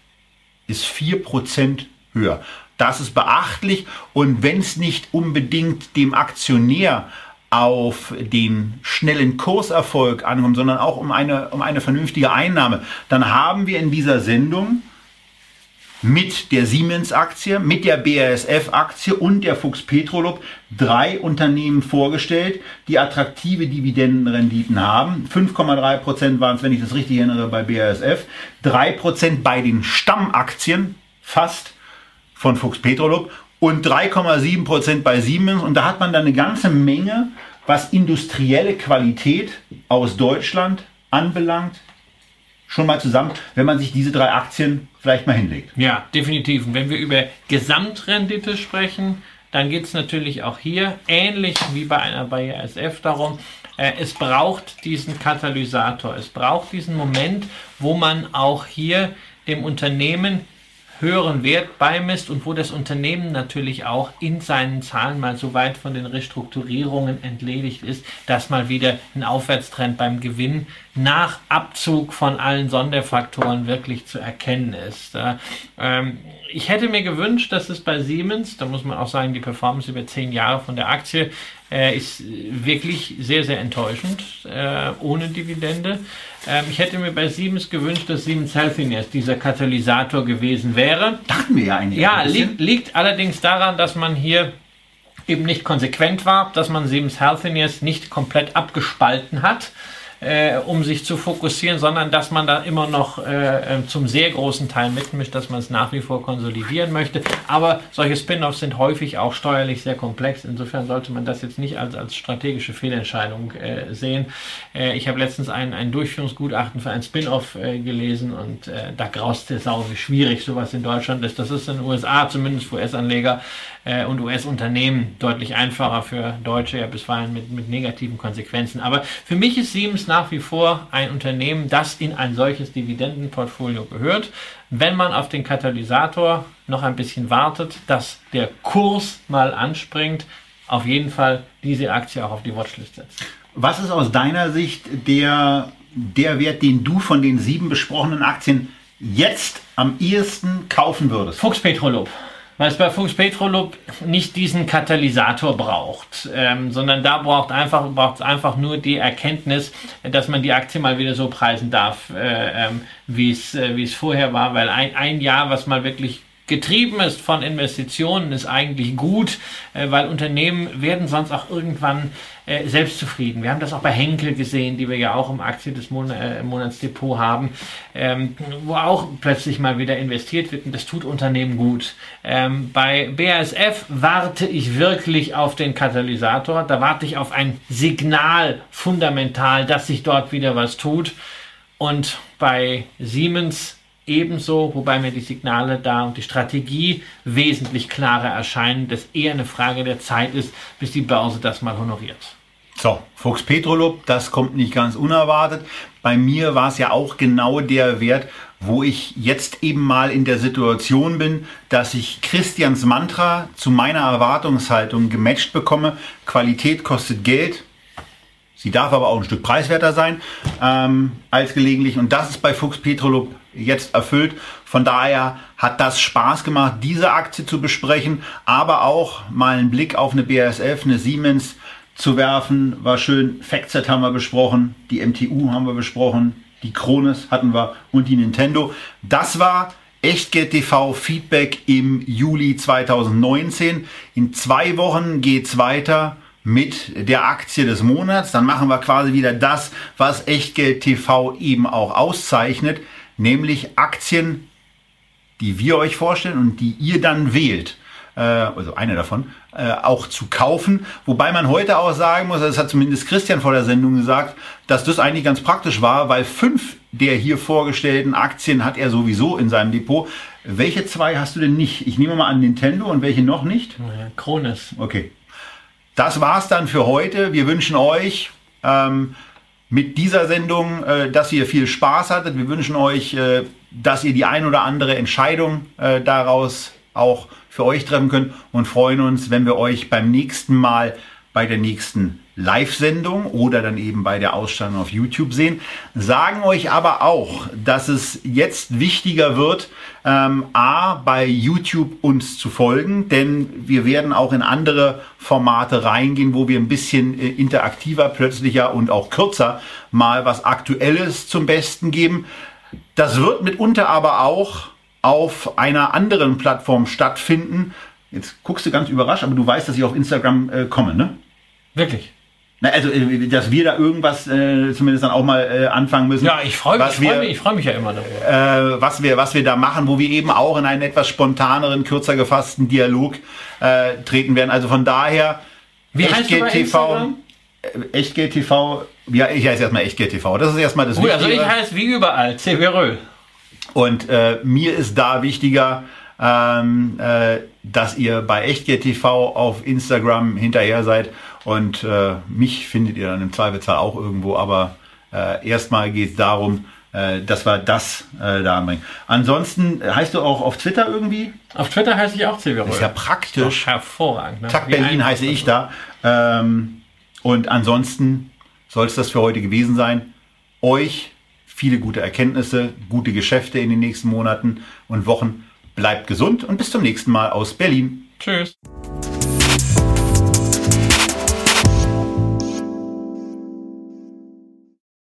ist 4% höher. Das ist beachtlich. Und wenn es nicht unbedingt dem Aktionär auf den schnellen Kurserfolg ankommt, sondern auch um eine, um eine vernünftige Einnahme, dann haben wir in dieser Sendung mit der Siemens-Aktie, mit der BASF-Aktie und der Fuchs Petrolub drei Unternehmen vorgestellt, die attraktive Dividendenrenditen haben. 5,3 Prozent waren es, wenn ich das richtig erinnere, bei BASF, 3 Prozent bei den Stammaktien, fast von Fuchs Petrolub und 3,7 Prozent bei Siemens. Und da hat man dann eine ganze Menge, was industrielle Qualität aus Deutschland anbelangt, schon mal zusammen, wenn man sich diese drei Aktien vielleicht mal hinlegt. Ja, definitiv. Und wenn wir über Gesamtrendite sprechen, dann geht es natürlich auch hier ähnlich wie bei einer BASF darum, äh, es braucht diesen Katalysator, es braucht diesen Moment, wo man auch hier dem Unternehmen höheren Wert beimisst und wo das Unternehmen natürlich auch in seinen Zahlen mal so weit von den Restrukturierungen entledigt ist, dass mal wieder ein Aufwärtstrend beim Gewinn nach Abzug von allen Sonderfaktoren wirklich zu erkennen ist. Ähm, ich hätte mir gewünscht, dass es bei Siemens, da muss man auch sagen, die Performance über zehn Jahre von der Aktie äh, ist wirklich sehr, sehr enttäuschend, äh, ohne Dividende. Ähm, ich hätte mir bei Siemens gewünscht, dass Siemens Healthiness dieser Katalysator gewesen wäre. Dachten wir ja eigentlich. Ja, liegt, liegt allerdings daran, dass man hier eben nicht konsequent war, dass man Siemens Healthiness nicht komplett abgespalten hat äh, um sich zu fokussieren, sondern dass man da immer noch äh, äh, zum sehr großen Teil mitmischt, dass man es nach wie vor konsolidieren möchte. Aber solche Spin-offs sind häufig auch steuerlich sehr komplex. Insofern sollte man das jetzt nicht als, als strategische Fehlentscheidung äh, sehen. Äh, ich habe letztens ein, ein Durchführungsgutachten für ein Spin-off äh, gelesen und da graust der Sau, wie schwierig sowas in Deutschland ist. Das ist in den USA, zumindest für US-Anleger, äh, und US-Unternehmen deutlich einfacher für Deutsche, ja bisweilen mit, mit negativen Konsequenzen. Aber für mich ist Siemens nach wie vor ein Unternehmen, das in ein solches Dividendenportfolio gehört. Wenn man auf den Katalysator noch ein bisschen wartet, dass der Kurs mal anspringt, auf jeden Fall diese Aktie auch auf die Watchlist setzen. Was ist aus deiner Sicht der, der Wert, den du von den sieben besprochenen Aktien jetzt am ehesten kaufen würdest? Fuchs Petrolub weil es bei Fuchs Petrolub nicht diesen Katalysator braucht, ähm, sondern da braucht einfach braucht es einfach nur die Erkenntnis, dass man die Aktie mal wieder so preisen darf, äh, ähm, wie es äh, wie es vorher war, weil ein, ein Jahr, was mal wirklich getrieben ist von Investitionen, ist eigentlich gut, äh, weil Unternehmen werden sonst auch irgendwann äh, selbstzufrieden. Wir haben das auch bei Henkel gesehen, die wir ja auch im Aktie des Mon äh, Monatsdepot haben, ähm, wo auch plötzlich mal wieder investiert wird und das tut Unternehmen gut. Ähm, bei BASF warte ich wirklich auf den Katalysator, da warte ich auf ein Signal fundamental, dass sich dort wieder was tut. Und bei Siemens ebenso, wobei mir die Signale da und die Strategie wesentlich klarer erscheinen, dass eher eine Frage der Zeit ist, bis die Börse das mal honoriert. So, Fuchs Petrolub, das kommt nicht ganz unerwartet. Bei mir war es ja auch genau der Wert, wo ich jetzt eben mal in der Situation bin, dass ich Christians Mantra zu meiner Erwartungshaltung gematcht bekomme. Qualität kostet Geld. Sie darf aber auch ein Stück preiswerter sein ähm, als gelegentlich. Und das ist bei Fuchs Petrolub jetzt erfüllt. Von daher hat das Spaß gemacht, diese Aktie zu besprechen, aber auch mal einen Blick auf eine BASF, eine Siemens zu werfen. War schön. Factset haben wir besprochen, die MTU haben wir besprochen, die Krones hatten wir und die Nintendo. Das war Echtgeld TV Feedback im Juli 2019. In zwei Wochen geht's weiter mit der Aktie des Monats. Dann machen wir quasi wieder das, was Echtgeld TV eben auch auszeichnet, nämlich Aktien, die wir euch vorstellen und die ihr dann wählt. Äh, also eine davon, äh, auch zu kaufen. Wobei man heute auch sagen muss, das hat zumindest Christian vor der Sendung gesagt, dass das eigentlich ganz praktisch war, weil fünf der hier vorgestellten Aktien hat er sowieso in seinem Depot. Welche zwei hast du denn nicht? Ich nehme mal an Nintendo und welche noch nicht? Krones. Okay. Das war's dann für heute. Wir wünschen euch ähm, mit dieser Sendung, äh, dass ihr viel Spaß hattet. Wir wünschen euch, äh, dass ihr die ein oder andere Entscheidung äh, daraus auch für euch treffen können und freuen uns, wenn wir euch beim nächsten Mal bei der nächsten Live-Sendung oder dann eben bei der Ausstellung auf YouTube sehen. Sagen euch aber auch, dass es jetzt wichtiger wird, ähm, A, bei YouTube uns zu folgen, denn wir werden auch in andere Formate reingehen, wo wir ein bisschen äh, interaktiver, plötzlicher und auch kürzer mal was Aktuelles zum Besten geben. Das wird mitunter aber auch auf einer anderen Plattform stattfinden. Jetzt guckst du ganz überrascht, aber du weißt, dass ich auf Instagram äh, komme, ne? Wirklich? Na, also, äh, dass wir da irgendwas äh, zumindest dann auch mal äh, anfangen müssen. Ja, ich freue mich, ich freu mich, ich freu mich ja immer darüber. äh, was wir, was wir da machen, wo wir eben auch in einen etwas spontaneren, kürzer gefassten Dialog äh, treten werden. Also von daher, Wie bei TV, äh, Echtgeld TV, ja, ich heiße erstmal Echtgeld TV. Das ist erstmal das Gut, also Wichtige. ich heiße wie überall Röhl. Und äh, mir ist da wichtiger, ähm, äh, dass ihr bei Echtgeld TV auf Instagram hinterher seid. Und äh, mich findet ihr dann im Zweifelsfall auch irgendwo. Aber äh, erstmal geht es darum, äh, dass wir das äh, da anbringen. Ansonsten heißt du auch auf Twitter irgendwie? Auf Twitter heiße ich auch Röhl. Ist ja praktisch. Hervorragend. Ne? Tag Wie Berlin heiße ich da. Ähm, und ansonsten soll es das für heute gewesen sein. Euch viele gute Erkenntnisse, gute Geschäfte in den nächsten Monaten und Wochen. Bleibt gesund und bis zum nächsten Mal aus Berlin. Tschüss.